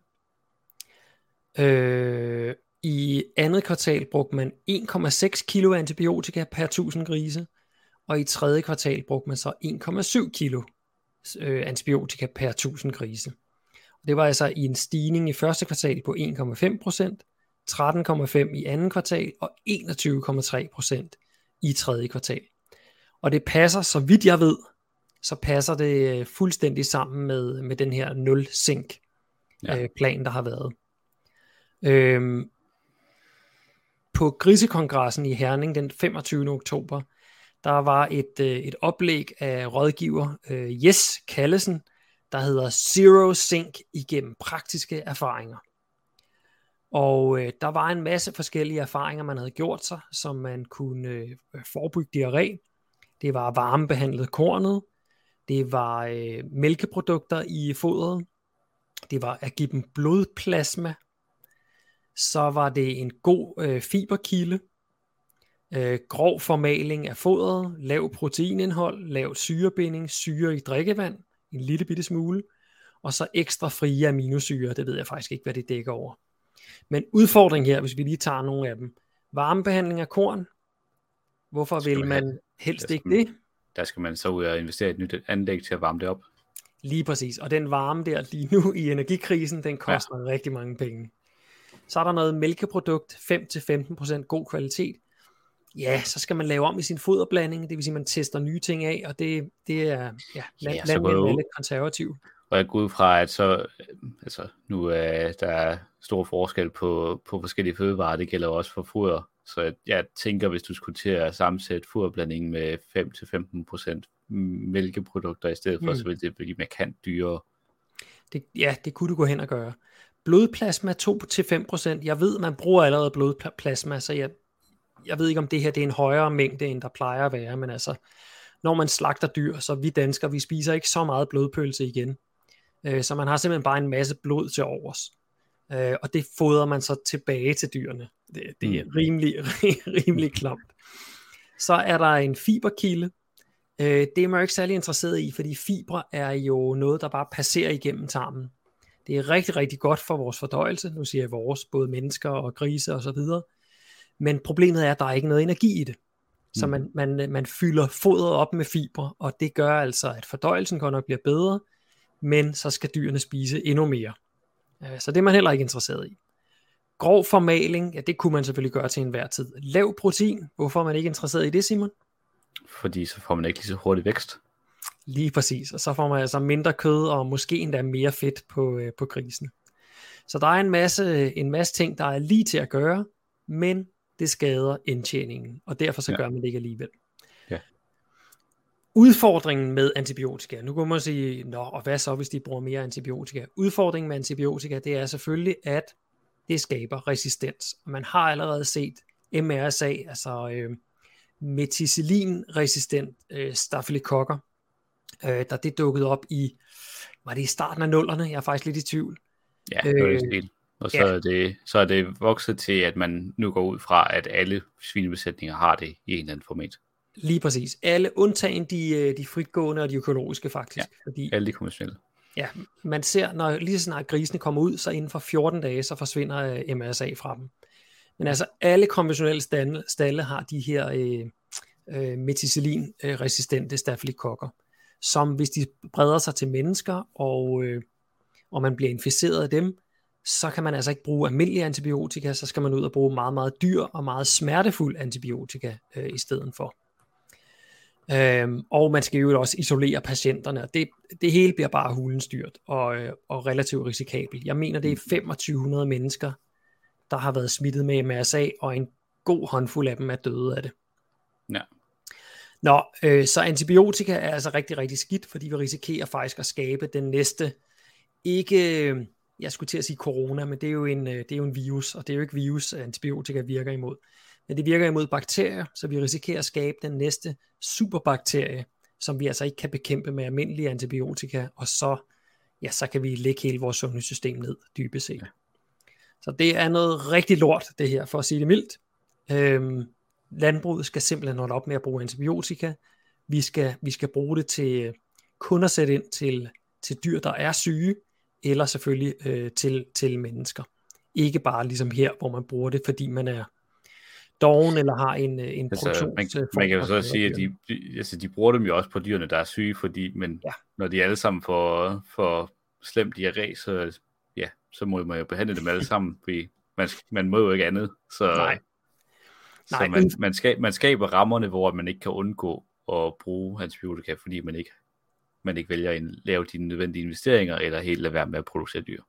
Øh, I andet kvartal brugte man 1,6 kilo antibiotika per 1000 grise, og i tredje kvartal brugte man så 1,7 kilo øh, antibiotika per 1000 grise. Det var altså i en stigning i første kvartal på 1,5% 13,5 i andet kvartal og 21,3% i tredje kvartal. Og det passer, så vidt jeg ved, så passer det øh, fuldstændig sammen med, med den her nul sink ja. øh, plan, der har været. Øhm, på Grisekongressen i Herning den 25. oktober, der var et, øh, et oplæg af rådgiver øh, Jes Kallesen, der hedder Zero Sync igennem praktiske erfaringer. Og øh, der var en masse forskellige erfaringer, man havde gjort sig, som man kunne øh, forebygge diarré. Det var varmebehandlet kornet, det var øh, mælkeprodukter i fodret, det var at give dem blodplasma, så var det en god øh, fiberkilde, øh, grov formaling af fodret, lav proteinindhold, lav syrebinding, syre i drikkevand, en lille bitte smule, og så ekstra frie aminosyre, det ved jeg faktisk ikke, hvad det dækker over. Men udfordring her, hvis vi lige tager nogle af dem. Varmebehandling af korn. Hvorfor vil man helst ikke det? Der skal man så ud og investere i et nyt anlæg til at varme det op. Lige præcis. Og den varme der lige nu i energikrisen, den koster ja. rigtig mange penge. Så er der noget mælkeprodukt, 5-15% god kvalitet. Ja, så skal man lave om i sin foderblanding, det vil sige, at man tester nye ting af, og det, det er ja, land, ja, landmænd er lidt konservativ. Og jeg går ud fra, at så, altså, nu er der stor forskel på, på forskellige fødevarer, det gælder også for foder, så jeg tænker, hvis du skulle til at sammensætte foderblandingen med 5-15% mælkeprodukter i stedet for, mm. så ville det blive markant dyrere. Det, ja, det kunne du gå hen og gøre. Blodplasma 2-5%. Jeg ved, man bruger allerede blodplasma, så jeg, jeg ved ikke, om det her det er en højere mængde, end der plejer at være, men altså, når man slagter dyr, så vi danskere, vi spiser ikke så meget blodpølse igen. Øh, så man har simpelthen bare en masse blod til overs. Øh, og det fodrer man så tilbage til dyrene. Det, det er rimelig, [laughs] rimelig klamt. Så er der en fiberkilde. Øh, det er man jo ikke særlig interesseret i, fordi fibre er jo noget, der bare passerer igennem tarmen. Det er rigtig, rigtig godt for vores fordøjelse. Nu siger jeg vores, både mennesker og grise og så videre. Men problemet er, at der er ikke noget energi i det. Så mm. man, man, man fylder fodret op med fibre, og det gør altså, at fordøjelsen godt nok bliver bedre, men så skal dyrene spise endnu mere. Øh, så det er man heller ikke interesseret i. Grov formaling, ja det kunne man selvfølgelig gøre til enhver tid. Lav protein, hvorfor er man ikke interesseret i det, Simon? Fordi så får man ikke lige så hurtig vækst. Lige præcis, og så får man altså mindre kød og måske endda mere fedt på, øh, på grisen. Så der er en masse, en masse ting, der er lige til at gøre, men det skader indtjeningen, og derfor så ja. gør man det ikke alligevel. Ja. Udfordringen med antibiotika, nu kan man sige, nå, og hvad så, hvis de bruger mere antibiotika? Udfordringen med antibiotika, det er selvfølgelig, at det skaber resistens. Og man har allerede set MRSA, altså øh, meticillin-resistent øh, staphylokokker, øh, der det dukkede op i, var det i starten af nullerne? Jeg er faktisk lidt i tvivl. Ja, øh, det og så, ja. er det, så er det vokset til, at man nu går ud fra, at alle svinebesætninger har det i en eller anden format. Lige præcis. Alle undtagen de, øh, de fritgående og de økologiske faktisk. Ja, fordi, alle de konventionelle. Ja, man ser, når lige så snart grisene kommer ud, så inden for 14 dage, så forsvinder øh, MRSA fra dem. Men altså alle konventionelle stalle, stalle har de her øh, øh, meticillin-resistente øh, stafylokokker, som hvis de breder sig til mennesker, og, øh, og man bliver inficeret af dem, så kan man altså ikke bruge almindelige antibiotika, så skal man ud og bruge meget, meget dyr og meget smertefuld antibiotika øh, i stedet for. Øhm, og man skal jo også isolere patienterne, og det, det hele bliver bare hulenstyrt og, øh, og relativt risikabelt. Jeg mener, det er 2500 mennesker, der har været smittet med MRSA, og en god håndfuld af dem er døde af det. Nå, øh, så antibiotika er altså rigtig, rigtig skidt, fordi vi risikerer faktisk at skabe den næste, ikke, jeg skulle til at sige corona, men det er jo en, øh, det er jo en virus, og det er jo ikke virus, antibiotika virker imod. Men det virker imod bakterier, så vi risikerer at skabe den næste superbakterie, som vi altså ikke kan bekæmpe med almindelige antibiotika, og så, ja, så kan vi lægge hele vores sundhedssystem ned, dybest set. Ja. Så det er noget rigtig lort, det her, for at sige det mildt. Øhm, landbruget skal simpelthen holde op med at bruge antibiotika. Vi skal, vi skal bruge det til kun at sætte ind til, til dyr, der er syge, eller selvfølgelig øh, til, til mennesker. Ikke bare ligesom her, hvor man bruger det, fordi man er doven eller har en, øh, en altså, produktion. Man, man kan jo så sige, at de, de, altså, de bruger dem jo også på dyrene, der er syge, fordi men ja. når de alle sammen får, får slemt diarré, så, ja, så må man jo behandle dem alle sammen, fordi man, man må jo ikke andet. Så, Nej. Så Nej, man, man, skaber, man skaber rammerne, hvor man ikke kan undgå at bruge antibiotika, fordi man ikke man ikke vælger at lave de nødvendige investeringer, eller helt lade være med at producere dyr.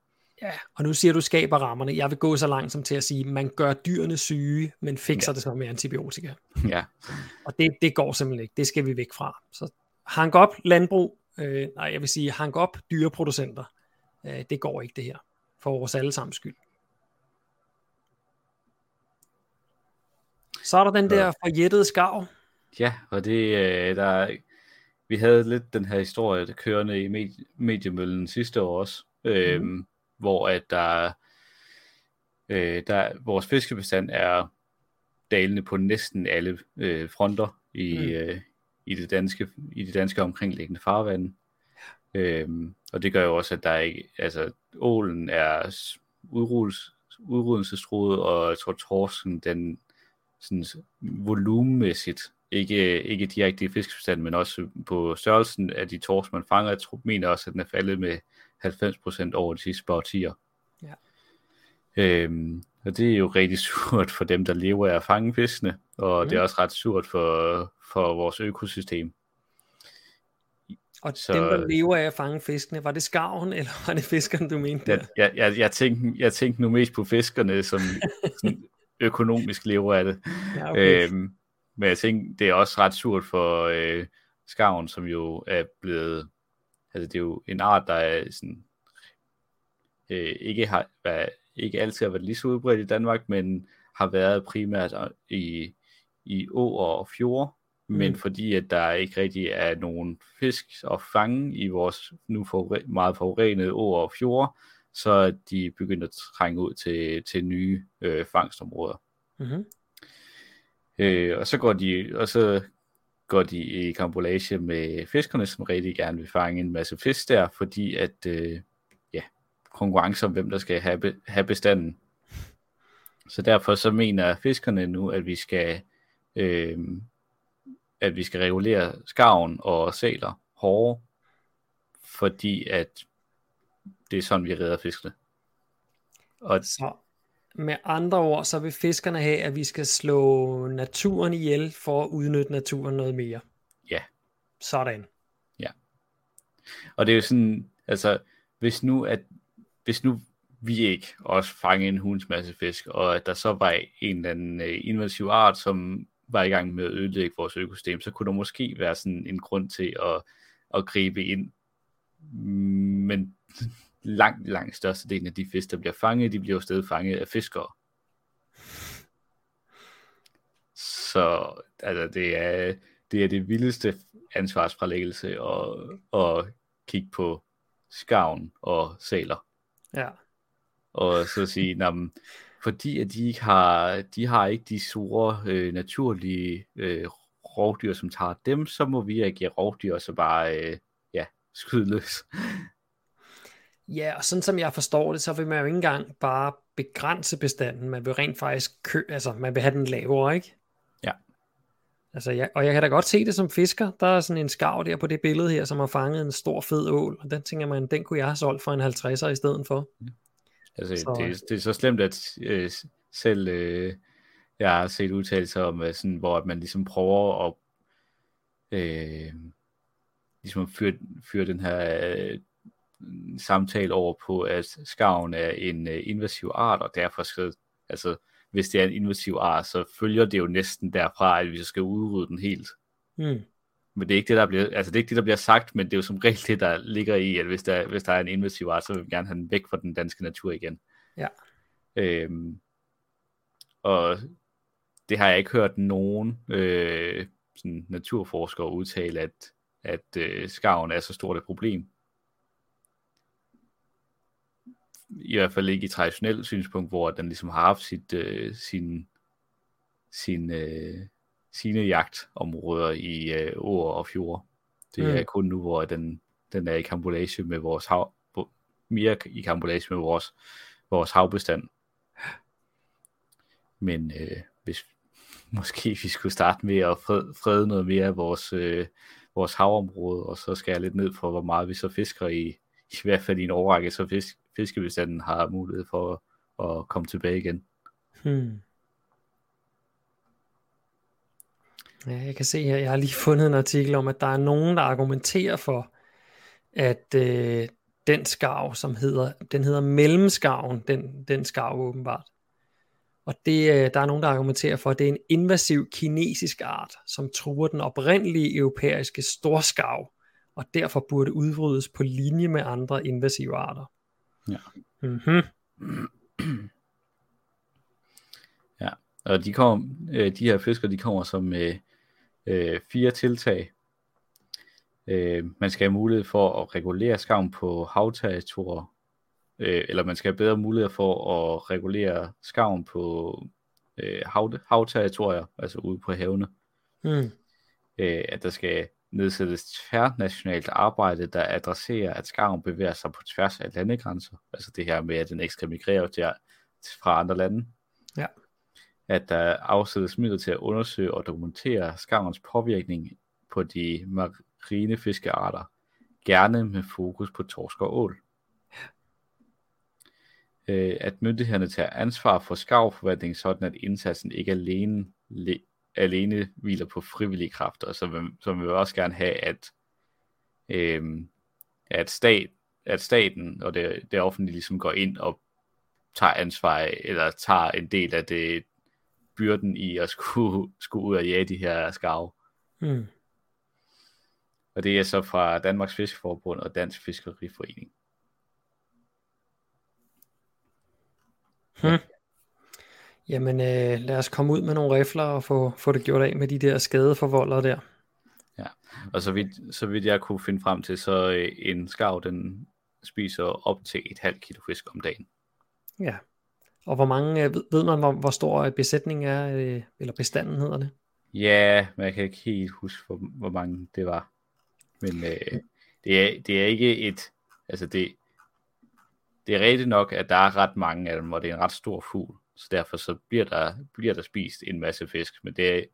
Ja, og nu siger du skaber rammerne. Jeg vil gå så langt som til at sige, man gør dyrene syge, men fikser ja. det så med antibiotika. [laughs] Ja. Og det, det går simpelthen ikke. Det skal vi væk fra. Så hank op landbrug, øh, nej, jeg vil sige hank op dyreproducenter. Øh, det går ikke det her. For vores allesammens skyld. Så er der den der forjættede skav. Ja, og det, øh, der vi havde lidt den her historie der kørende i med, mediemøllen sidste år også, mm. øhm, hvor at der, øh, der vores fiskebestand er dalende på næsten alle øh, fronter i, mm. øh, i, det danske, i det danske omkringliggende farvand. Øhm, og det gør jo også, at der ikke, altså ålen er udrulles, udryddelsestruet, og jeg tror torsken, den sådan volumenmæssigt ikke, ikke direkte i fiskebestanden, men også på størrelsen af de torsk, man fanger. Jeg tror, mener også, at den er faldet med 90% over de sidste par årtier. Ja. Øhm, og det er jo rigtig [laughs] surt for dem, der lever af at fange fiskene, og mm. det er også ret surt for, for vores økosystem. Og så, dem, der lever af at fange fiskene, var det skarven, eller var det fiskerne, du mente? Jeg, jeg, jeg, jeg, tænkte, jeg tænkte nu mest på fiskerne, som [laughs] sådan økonomisk lever af det. Ja, okay. øhm, men jeg tænker, det er også ret surt for øh, skarven, som jo er blevet, altså det er jo en art, der er sådan øh, ikke har været, ikke altid har været lige så udbredt i Danmark, men har været primært i, i åer og fjorde, mm. men fordi at der ikke rigtig er nogen fisk at fange i vores nu for, meget forurenede åer og fjorde, så er de begyndt at trænge ud til, til nye øh, fangstområder. Mm-hmm. Øh, og så går de, og så går de i kambolage med fiskerne, som rigtig gerne vil fange en masse fisk der, fordi at øh, ja, konkurrence om hvem der skal have, be, have bestanden. Så derfor så mener fiskerne nu, at vi skal øh, at vi skal regulere skarven og sæler hårdere, fordi at det er sådan, vi redder fiskene. Og så med andre ord, så vil fiskerne have, at vi skal slå naturen ihjel for at udnytte naturen noget mere. Ja. Sådan. Ja. Og det er jo sådan, altså, hvis nu, at, hvis nu vi ikke også fange en hunds masse fisk, og at der så var en eller anden uh, invasiv art, som var i gang med at ødelægge vores økosystem, så kunne der måske være sådan en grund til at, at gribe ind. Men langt, langt størstedelen af de fisk, der bliver fanget, de bliver jo stadig fanget af fiskere. Så altså, det, er, det er det vildeste ansvarsfralæggelse at, at kigge på skavn og sæler. Ja. Og så sige, jamen, fordi at de ikke har, de har ikke de store øh, naturlige øh, rovdyr, som tager dem, så må vi agere rovdyr, og så bare øh, ja, skyde løs. Ja, og sådan som jeg forstår det, så vil man jo ikke engang bare begrænse bestanden, man vil rent faktisk kø, altså man vil have den lavere, ikke? Ja. Altså, ja, og jeg kan da godt se det som fisker. Der er sådan en skav der på det billede her, som har fanget en stor fed ål, og den tænker man, den kunne jeg have solgt for en 50'er i stedet for. Ja. Altså, så... det, det er så slemt, at øh, selv øh, jeg har set udtalelser om, sådan, hvor man ligesom prøver at øh, ligesom fyre, fyre den her øh, samtale over på, at skarven er en øh, invasiv art, og derfor skal, altså, hvis det er en invasiv art, så følger det jo næsten derfra, at vi så skal udrydde den helt. Mm. Men det er ikke det, der bliver, altså det er ikke det, der bliver sagt, men det er jo som regel det, der ligger i, at hvis der, hvis der er en invasiv art, så vil vi gerne have den væk fra den danske natur igen. Ja. Øhm, og det har jeg ikke hørt nogen øh, sådan naturforskere udtale, at, at øh, skarven er så stort et problem. I hvert fald ikke i traditionelt synspunkt, hvor den ligesom har haft sit, øh, sin, sin øh, sine jagtområder i øh, åer og fjorde. Det mm. er kun nu, hvor den, den er i kambolage med vores hav, mere i kambolage med vores, vores havbestand. Men øh, hvis [laughs] måske vi skulle starte med at frede, frede noget mere af vores, øh, vores havområde, og så skal jeg lidt ned for, hvor meget vi så fisker i, i hvert fald i en overrække, så fisk, fiskebestanden har mulighed for at, at komme tilbage igen. Hmm. Ja, jeg kan se her, jeg har lige fundet en artikel om, at der er nogen, der argumenterer for, at øh, den skarv, som hedder, den hedder mellemskarven, den, den skarv åbenbart. Og det, øh, der er nogen, der argumenterer for, at det er en invasiv kinesisk art, som truer den oprindelige europæiske storskarv, og derfor burde udryddes på linje med andre invasive arter. Ja. Mm-hmm. [clears throat] Ja, og de, kom, øh, de her fisker, de kommer som øh, øh, fire tiltag. Øh, man skal have mulighed for at regulere skavn på havterritorier, øh, eller man skal have bedre mulighed for at regulere skavn på øh, hav, havterritorier, altså ude på havene. Mm. Øh, at der skal nedsættes tværnationalt arbejde, der adresserer, at skarven bevæger sig på tværs af landegrænser. Altså det her med, at den ikke skal migrere til, fra andre lande. Ja at der afsættes midler til at undersøge og dokumentere skarvens påvirkning på de marine fiskearter, gerne med fokus på torsk og ål. Øh, at myndighederne tager ansvar for skarvforvaltning, sådan at indsatsen ikke alene, alene hviler på frivillige kræfter, så vil, så vil vi også gerne have, at, øh, at, stat, at staten og det, det offentlige ligesom går ind og tager ansvar, eller tager en del af det, byrden i at skulle, skulle ud og jage de her skarve. Mm. Og det er så fra Danmarks Fiskeforbund og Dansk Fiskeriforening. Hmm. Jamen, øh, lad os komme ud med nogle rifler og få, få det gjort af med de der skadeforvoldere der. Ja, og så vidt, så vidt jeg kunne finde frem til, så øh, en skarv, den spiser op til et halvt kilo fisk om dagen. Ja, og hvor mange, øh, ved, ved man, hvor, hvor stor besætningen er, øh, eller bestanden hedder det? Ja, men jeg kan ikke helt huske, hvor, hvor mange det var. Men øh, det, er, det er ikke et, altså det, det er rigtigt nok, at der er ret mange af dem, og det er en ret stor fugl, så derfor så bliver der, bliver der spist en masse fisk, men det er,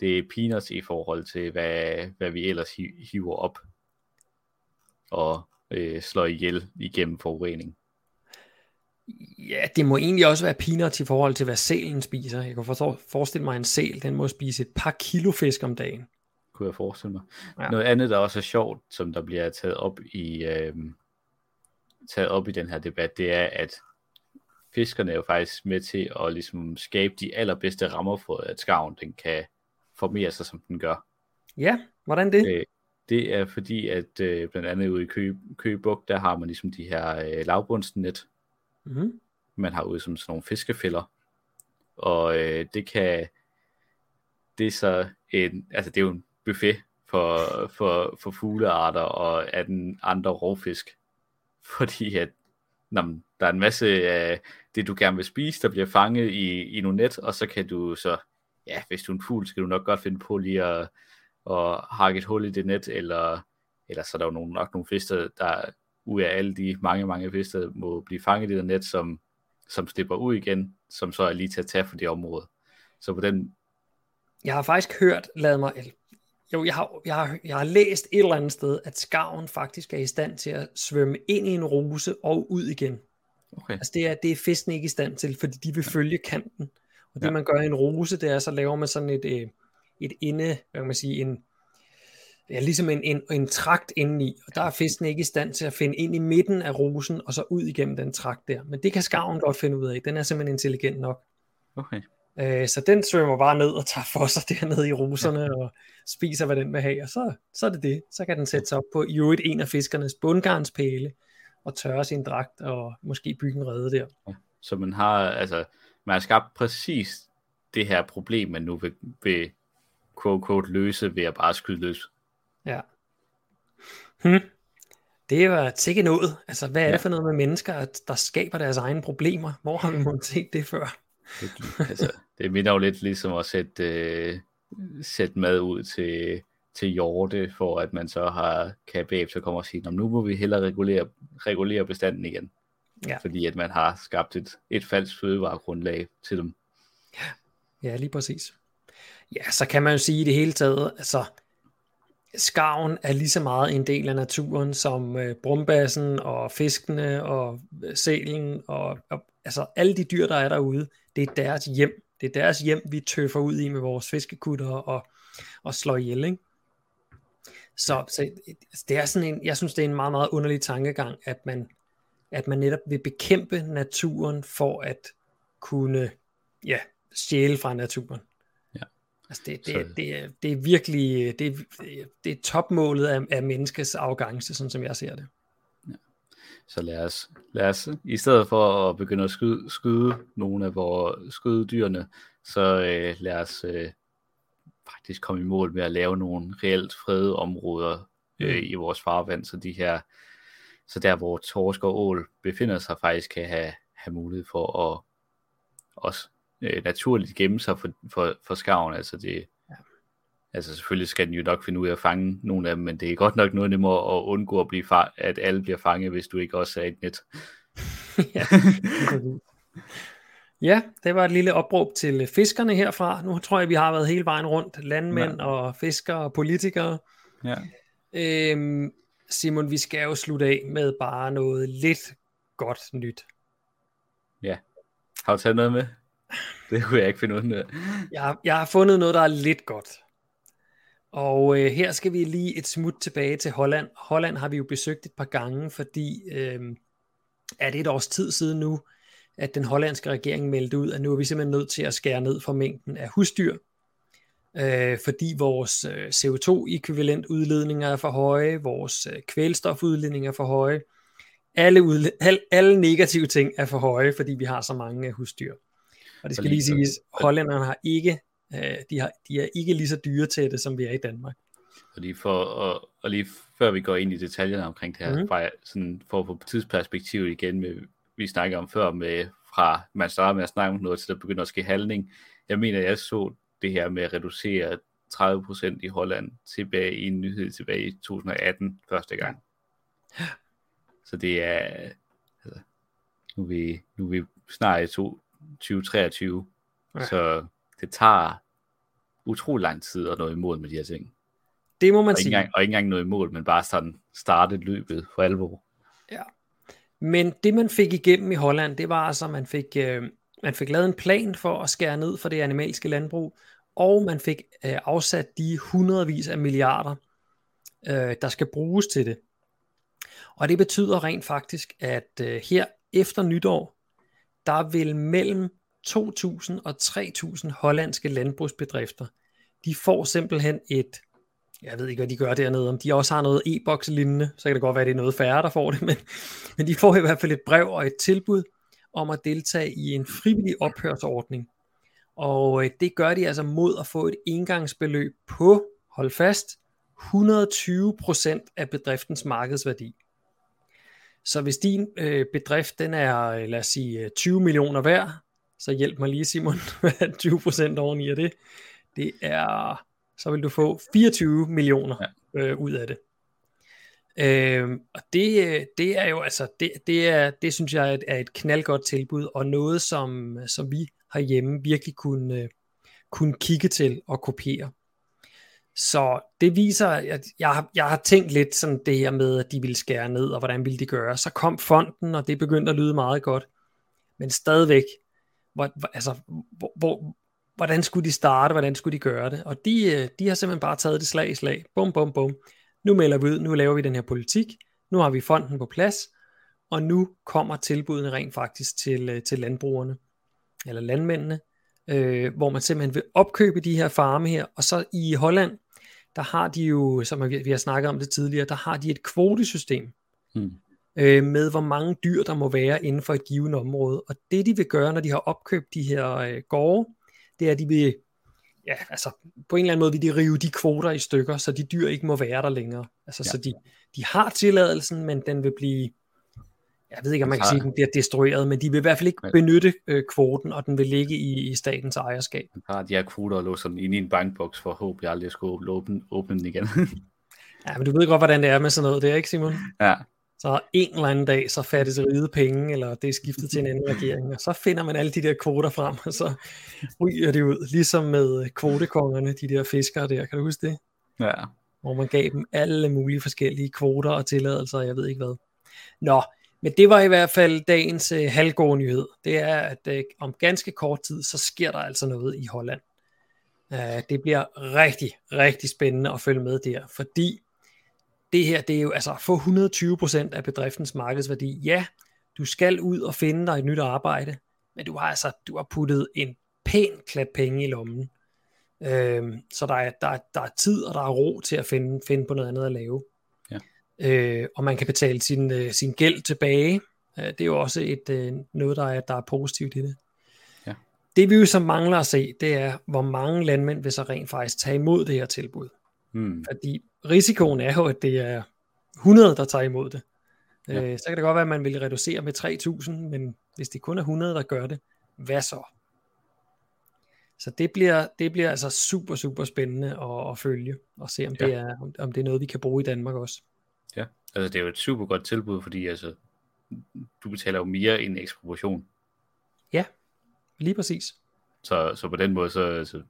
det er peanuts i forhold til, hvad, hvad vi ellers hiver op og øh, slår ihjel igennem forurening. Ja, det må egentlig også være peanuts i forhold til, hvad sælen spiser. Jeg kan forestille mig, at en sæl, den må spise et par kilo fisk om dagen. Kunne jeg forestille mig. Ja. Noget andet, der også er sjovt, som der bliver taget op i, øh, taget op i den her debat, det er, at fiskerne er jo faktisk med til at ligesom skabe de allerbedste rammer for, at skarven den kan formere sig, som den gør. Ja, hvordan det? Øh, det er fordi, at øh, blandt andet ude i Køge, Køgebuk, der har man ligesom de her øh, lavbundsnet, mm-hmm. man har ude som sådan nogle fiskefælder. Og øh, det kan, det er så en, altså det er jo en buffet for, for, for fuglearter og af den andre rovfisk. [laughs] Fordi at når der er en masse af det, du gerne vil spise, der bliver fanget i, i nogle net, og så kan du så, ja, hvis du er en fugl, så kan du nok godt finde på lige at, at hakke et hul i det net, eller, eller så er der jo nogle, nok nogle fisk, der ud af alle de mange, mange fisk, der må blive fanget i det net, som, som slipper ud igen, som så er lige til at tage for det område. Så på den... Jeg har faktisk hørt, lad mig, jo, jeg har, jeg, har, jeg har læst et eller andet sted, at skarven faktisk er i stand til at svømme ind i en rose og ud igen. Okay. Altså det er, det er fisken ikke i stand til, fordi de vil følge kanten. Og det ja. man gør i en rose, det er, så laver man sådan et, øh, et inde, hvad kan man sige, en, ja, ligesom en, en, en trakt indeni, og der er fisken ikke i stand til at finde ind i midten af rosen, og så ud igennem den trakt der. Men det kan skarven godt finde ud af, den er simpelthen intelligent nok. Okay. Øh, så den svømmer bare ned og tager for sig [laughs] dernede i roserne, ja. og spiser, hvad den vil have, og så, så er det det. Så kan den sætte sig op på i øvrigt en af fiskernes bundgarnspæle, og tørre sin dragt, og måske bygge en rede der. Så man har, altså, man har skabt præcis det her problem, man nu vil, vil quote, quote, løse ved at bare skyde løs. Ja. Hmm. Det jo ikke noget. Altså, hvad er ja. det for noget med mennesker, der skaber deres egne problemer? Hvor har vi [laughs] måttet set det før? Det, altså, det minder jo lidt ligesom at sætte, øh, sætte mad ud til, til hjorte, for at man så har, kan bagefter komme og sige, nu må vi hellere regulere, regulere bestanden igen. Ja. Fordi at man har skabt et, et falsk fødevaregrundlag til dem. Ja. ja, lige præcis. Ja, så kan man jo sige i det hele taget, altså skarven er lige så meget en del af naturen som øh, brumbassen og fiskene og øh, sælen og, og altså alle de dyr, der er derude, det er deres hjem. Det er deres hjem, vi tøffer ud i med vores fiskekutter og, og slår ihjel, ikke? Så, så altså, det er sådan en, jeg synes, det er en meget, meget underlig tankegang, at man, at man netop vil bekæmpe naturen for at kunne ja, stjæle fra naturen. Ja. Altså det, det, det, det, er, det er virkelig det er, det er topmålet af, af menneskets arrogance, sådan som jeg ser det. Så lad os, lad os i stedet for at begynde at skyde, skyde nogle af vores skyde dyrene, så øh, lad os øh, faktisk komme i mål med at lave nogle reelt fredede områder øh, mm. i vores farvand, så de her, så der hvor torsk og ål befinder sig, faktisk kan have, have mulighed for at også øh, naturligt gemme sig for, for, for skarven. Altså det, Altså selvfølgelig skal den jo nok finde ud af at fange nogle af dem, men det er godt nok noget nemmere at undgå at blive far- at alle bliver fanget, hvis du ikke også er et net. [laughs] ja. Ja, det var et lille opråb til fiskerne herfra. Nu tror jeg, vi har været hele vejen rundt. Landmænd ja. og fiskere og politikere. Ja. Øhm, Simon, vi skal jo slutte af med bare noget lidt godt nyt. Ja. Har du taget noget med? Det kunne jeg ikke finde ud af. Jeg, jeg har fundet noget, der er lidt godt. Og øh, her skal vi lige et smut tilbage til Holland. Holland har vi jo besøgt et par gange, fordi øh, er det et års tid siden nu, at den hollandske regering meldte ud, at nu er vi simpelthen nødt til at skære ned for mængden af husdyr, øh, fordi vores øh, CO2-ekvivalent udledninger er for høje, vores øh, kvælstofudledninger er for høje. alle, udle- alle, alle negative ting er for høje, fordi vi har så mange uh, husdyr. Og det skal lige siges, hollænderne har ikke, uh, de, har, de er ikke lige så dyre til det, som vi er i Danmark. Fordi for, og, og lige før vi går ind i detaljerne omkring det her, mm. bare sådan for at få tidsperspektiv igen, med, vi snakker om før, med fra man starter med at snakke om noget, til der begynder at ske handling. Jeg mener, jeg så det her med at reducere 30% i Holland tilbage i en nyhed tilbage i 2018 første gang. Så det er, altså, nu er vi, nu er vi snart i 2023, ja. så det tager utrolig lang tid at nå i mål med de her ting. Det må man og sige. Ikke engang, og ikke engang nå i mål, men bare sådan starte løbet for alvor. Ja. Men det man fik igennem i Holland, det var altså, at man fik, øh, man fik lavet en plan for at skære ned for det animalske landbrug, og man fik øh, afsat de hundredvis af milliarder, øh, der skal bruges til det. Og det betyder rent faktisk, at øh, her efter nytår, der vil mellem 2.000 og 3.000 hollandske landbrugsbedrifter, de får simpelthen et, jeg ved ikke hvad de gør dernede, om de også har noget e-boks lignende, så kan det godt være, at det er noget færre, der får det, [laughs] men, men de får i hvert fald et brev og et tilbud om at deltage i en frivillig ophørsordning. Og øh, det gør de altså mod at få et engangsbeløb på, hold fast, 120% af bedriftens markedsværdi. Så hvis din øh, bedrift den er, øh, lad os sige, øh, 20 millioner værd, så hjælp mig lige Simon, [laughs] 20% oveni af det, det er, så vil du få 24 millioner øh, ud af det. Øh, og det, det er jo altså, det, det, er, det synes jeg er et, er et knaldgodt tilbud, og noget som, som vi herhjemme virkelig kunne, kunne kigge til og kopiere. Så det viser, at jeg, har, jeg har tænkt lidt sådan det her med, at de ville skære ned, og hvordan ville de gøre. Så kom fonden, og det begyndte at lyde meget godt. Men stadigvæk, hvor, altså, hvor, hvor, hvordan skulle de starte, hvordan skulle de gøre det? Og de, øh, de har simpelthen bare taget det slag i slag. Bum, bum, bum. Nu melder vi ud, nu laver vi den her politik, nu har vi fonden på plads, og nu kommer tilbudene rent faktisk til, øh, til landbrugerne, eller landmændene, øh, hvor man simpelthen vil opkøbe de her farme her, og så i Holland, der har de jo, som vi har snakket om det tidligere, der har de et kvotesystem, hmm. øh, med hvor mange dyr der må være inden for et givet område, og det de vil gøre, når de har opkøbt de her øh, gårde, det er, at de vil, ja, altså på en eller anden måde vil de rive de kvoter i stykker, så de dyr ikke må være der længere. Altså, ja. så de, de har tilladelsen, men den vil blive jeg ved ikke, om man kan sige, at den bliver destrueret, men de vil i hvert fald ikke benytte øh, kvoten, og den vil ligge i, i statens ejerskab. Man har de her kvoter og låser den ind i en bankboks, for at håbe, jeg aldrig skulle åbne, åbne den igen. ja, men du ved godt, hvordan det er med sådan noget, det er ikke, Simon? Ja. Så en eller anden dag, så fattes ride penge, eller det er skiftet til en anden [laughs] regering, og så finder man alle de der kvoter frem, og så ryger det ud, ligesom med kvotekongerne, de der fiskere der, kan du huske det? Ja. Hvor man gav dem alle mulige forskellige kvoter og tilladelser, jeg ved ikke hvad. Nå, men det var i hvert fald dagens øh, halvgode nyhed. Det er, at øh, om ganske kort tid, så sker der altså noget i Holland. Uh, det bliver rigtig, rigtig spændende at følge med der, fordi det her, det er jo altså få 120% af bedriftens markedsværdi. Ja, du skal ud og finde dig et nyt arbejde, men du har altså du har puttet en pæn klat penge i lommen. Uh, så der er, der, der er tid, og der er ro til at finde, finde på noget andet at lave øh, og man kan betale sin, øh, sin gæld tilbage. Øh, det er jo også et øh, noget, der er, der er positivt i det. Ja. Det vi jo så mangler at se, det er, hvor mange landmænd vil så rent faktisk tage imod det her tilbud. Hmm. Fordi risikoen er jo, at det er 100, der tager imod det. Ja. Øh, så kan det godt være, at man vil reducere med 3.000, men hvis det kun er 100, der gør det, hvad så? Så det bliver, det bliver altså super, super spændende at, at følge, og se om, ja. det er, om, om det er noget, vi kan bruge i Danmark også. Ja, altså det er jo et super godt tilbud, fordi altså, du betaler jo mere end ekspropriation. Ja, lige præcis. Så, så på den måde, så altså,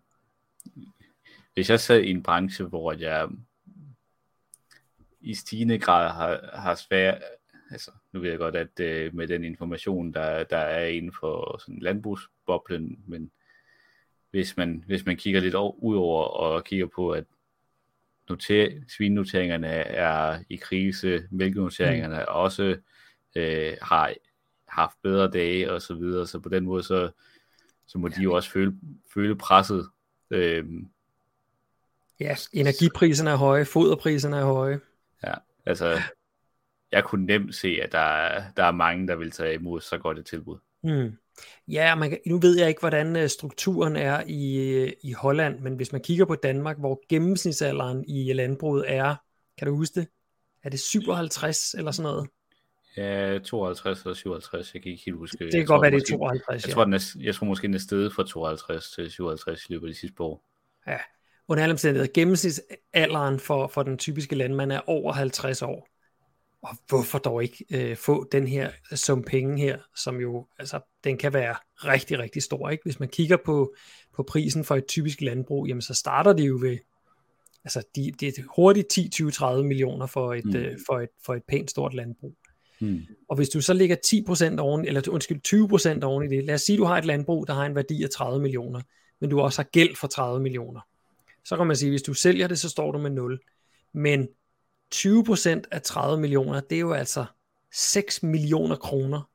hvis jeg sad i en branche, hvor jeg i stigende grad har, har svært, altså nu ved jeg godt, at uh, med den information, der, der er inden for sådan landbrugsboblen, men hvis man, hvis man kigger lidt ud over og kigger på, at noter, svinnoteringerne er i krise, mælkenoteringerne mm. også øh, har haft bedre dage og så videre, så på den måde, så, så må de jo også føle, føle presset. Øh, ja, energipriserne er høje, foderpriserne er høje. Ja, altså, jeg kunne nemt se, at der er, der er mange, der vil tage imod så godt et tilbud. Mm. Ja, man kan, nu ved jeg ikke, hvordan øh, strukturen er i, øh, i Holland, men hvis man kigger på Danmark, hvor gennemsnitsalderen i landbruget er, kan du huske det? Er det 57 eller sådan noget? Ja, 52 eller 57, jeg kan ikke helt huske. Det kan godt være, det er 52, jeg, ja. tror, den er, jeg tror måske, den er stedet fra 52 til 57 i løbet af de sidste år. Ja, under alle omstændigheder, gennemsnitsalderen for, for den typiske landmand er over 50 år. Og hvorfor dog ikke øh, få den her sum penge her, som jo, altså, den kan være rigtig, rigtig stor, ikke? Hvis man kigger på, på prisen for et typisk landbrug, jamen så starter det jo ved, altså de, det er hurtigt 10, 20, 30 millioner for et, mm. øh, for et, for et pænt stort landbrug. Mm. Og hvis du så ligger 10% oven, eller undskyld, 20% oven i det, lad os sige, du har et landbrug, der har en værdi af 30 millioner, men du også har gæld for 30 millioner. Så kan man sige, hvis du sælger det, så står du med 0. Men 20% af 30 millioner, det er jo altså 6 millioner kroner,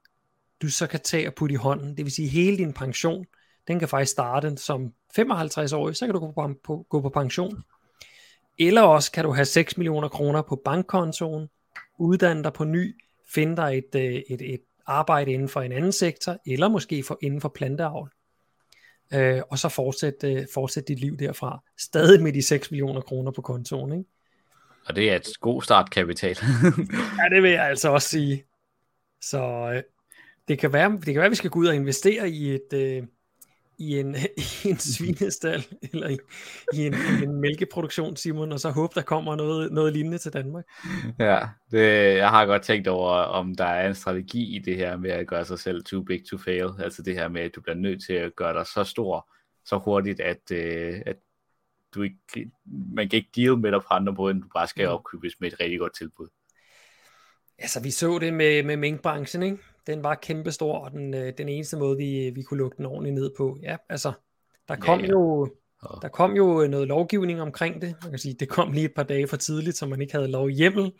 du så kan tage og putte i hånden. Det vil sige, hele din pension, den kan faktisk starte som 55-årig, så kan du gå på, på, gå på pension. Eller også kan du have 6 millioner kroner på bankkontoen, uddanne dig på ny, finde dig et, øh, et, et arbejde inden for en anden sektor, eller måske for, inden for planteavl. Øh, og så fortsætte, øh, fortsætte dit liv derfra. Stadig med de 6 millioner kroner på kontoen. Ikke? Og det er et god startkapital. [laughs] ja, det vil jeg altså også sige. Så øh, det, kan være, det kan være, at vi skal gå ud og investere i et, øh, i en, [laughs] i en svinestal, eller i, i, en, i en mælkeproduktion, Simon, og så håbe, der kommer noget, noget lignende til Danmark. Ja, det, jeg har godt tænkt over, om der er en strategi i det her med at gøre sig selv too big to fail, altså det her med, at du bliver nødt til at gøre dig så stor, så hurtigt, at, øh, at du ikke, man kan ikke deal med dig på andre måder, end du bare skal mm. opkøbes med et rigtig godt tilbud. Altså, vi så det med, med minkbranchen, ikke? Den var kæmpestor, og den, øh, den eneste måde, vi, vi kunne lukke den ordentligt ned på. Ja, altså, der kom ja, ja. jo der kom jo noget lovgivning omkring det. Man kan sige, det kom lige et par dage for tidligt, så man ikke havde lov hjemmel.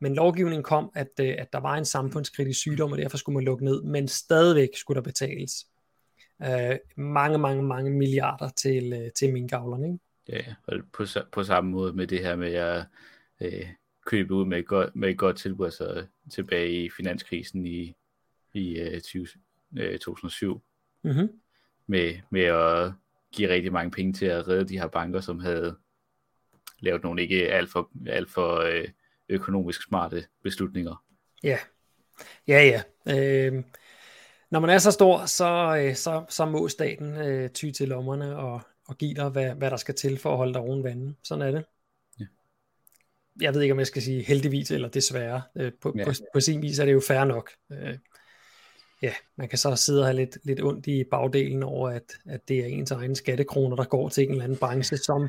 Men lovgivningen kom, at, øh, at der var en samfundskritisk sygdom, og derfor skulle man lukke ned. Men stadigvæk skulle der betales øh, mange, mange, mange milliarder til, øh, til minkavlerne. Ikke? Ja, og på, på samme måde med det her med at øh, købe ud med et godt, med et godt tilbud, altså tilbage i finanskrisen i, i øh, 20, øh, 2007, mm-hmm. med, med at give rigtig mange penge til at redde de her banker, som havde lavet nogle ikke alt for, alt for øh, økonomisk smarte beslutninger. Ja, ja, ja. Øh, når man er så stor, så, øh, så, så må staten øh, ty til lommerne og, og give dig, hvad, hvad der skal til for at holde dig oven vandet. Sådan er det. Ja. Jeg ved ikke, om jeg skal sige heldigvis eller desværre. Øh, på, ja. på, på sin vis er det jo fair nok. Øh, ja, man kan så sidde og have lidt, lidt ondt i bagdelen over, at, at det er ens egne skattekroner, der går til en eller anden branche, som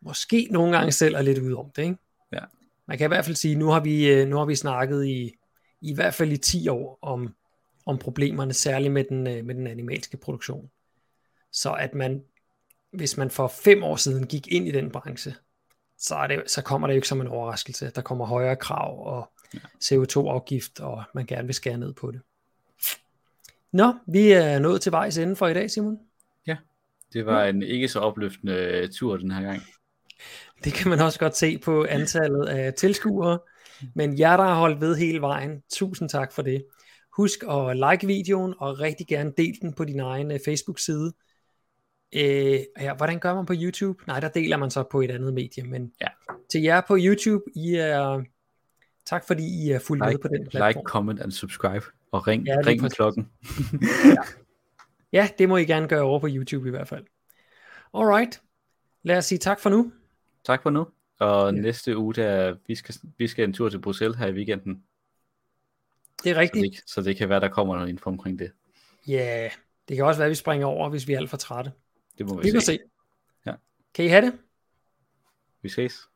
måske nogle gange selv er lidt ude om det. Ikke? Ja. Man kan i hvert fald sige, nu har vi, øh, nu har vi snakket i, i hvert fald i 10 år om, om problemerne, særligt med den, øh, med den animalske produktion. Så at man hvis man for fem år siden gik ind i den branche, så, er det, så kommer det jo ikke som en overraskelse. Der kommer højere krav og CO2-afgift, og man gerne vil skære ned på det. Nå, vi er nået til vejs ende for i dag, Simon. Ja, det var en ikke så opløftende tur den her gang. Det kan man også godt se på antallet af tilskuere. Men jer, der har holdt ved hele vejen, tusind tak for det. Husk at like videoen, og rigtig gerne del den på din egen øh, Facebook-side. Øh, ja, hvordan gør man på YouTube? Nej, der deler man så på et andet medie, men ja. til jer på YouTube, I er, tak fordi I er fuldt like, med på den platform. Like, comment and subscribe, og ring, ja, ring med klokken. ja. [laughs] ja, det må I gerne gøre over på YouTube i hvert fald. Alright, lad os sige tak for nu. Tak for nu, og ja. næste uge, der, vi, skal, vi skal en tur til Bruxelles her i weekenden. Det er rigtigt. Så det, så det kan være, der kommer noget info omkring det. Ja, yeah. det kan også være, at vi springer over, hvis vi er alt for trætte. Det må vi, vi se. se. Ja. Kan I have det? Vi ses.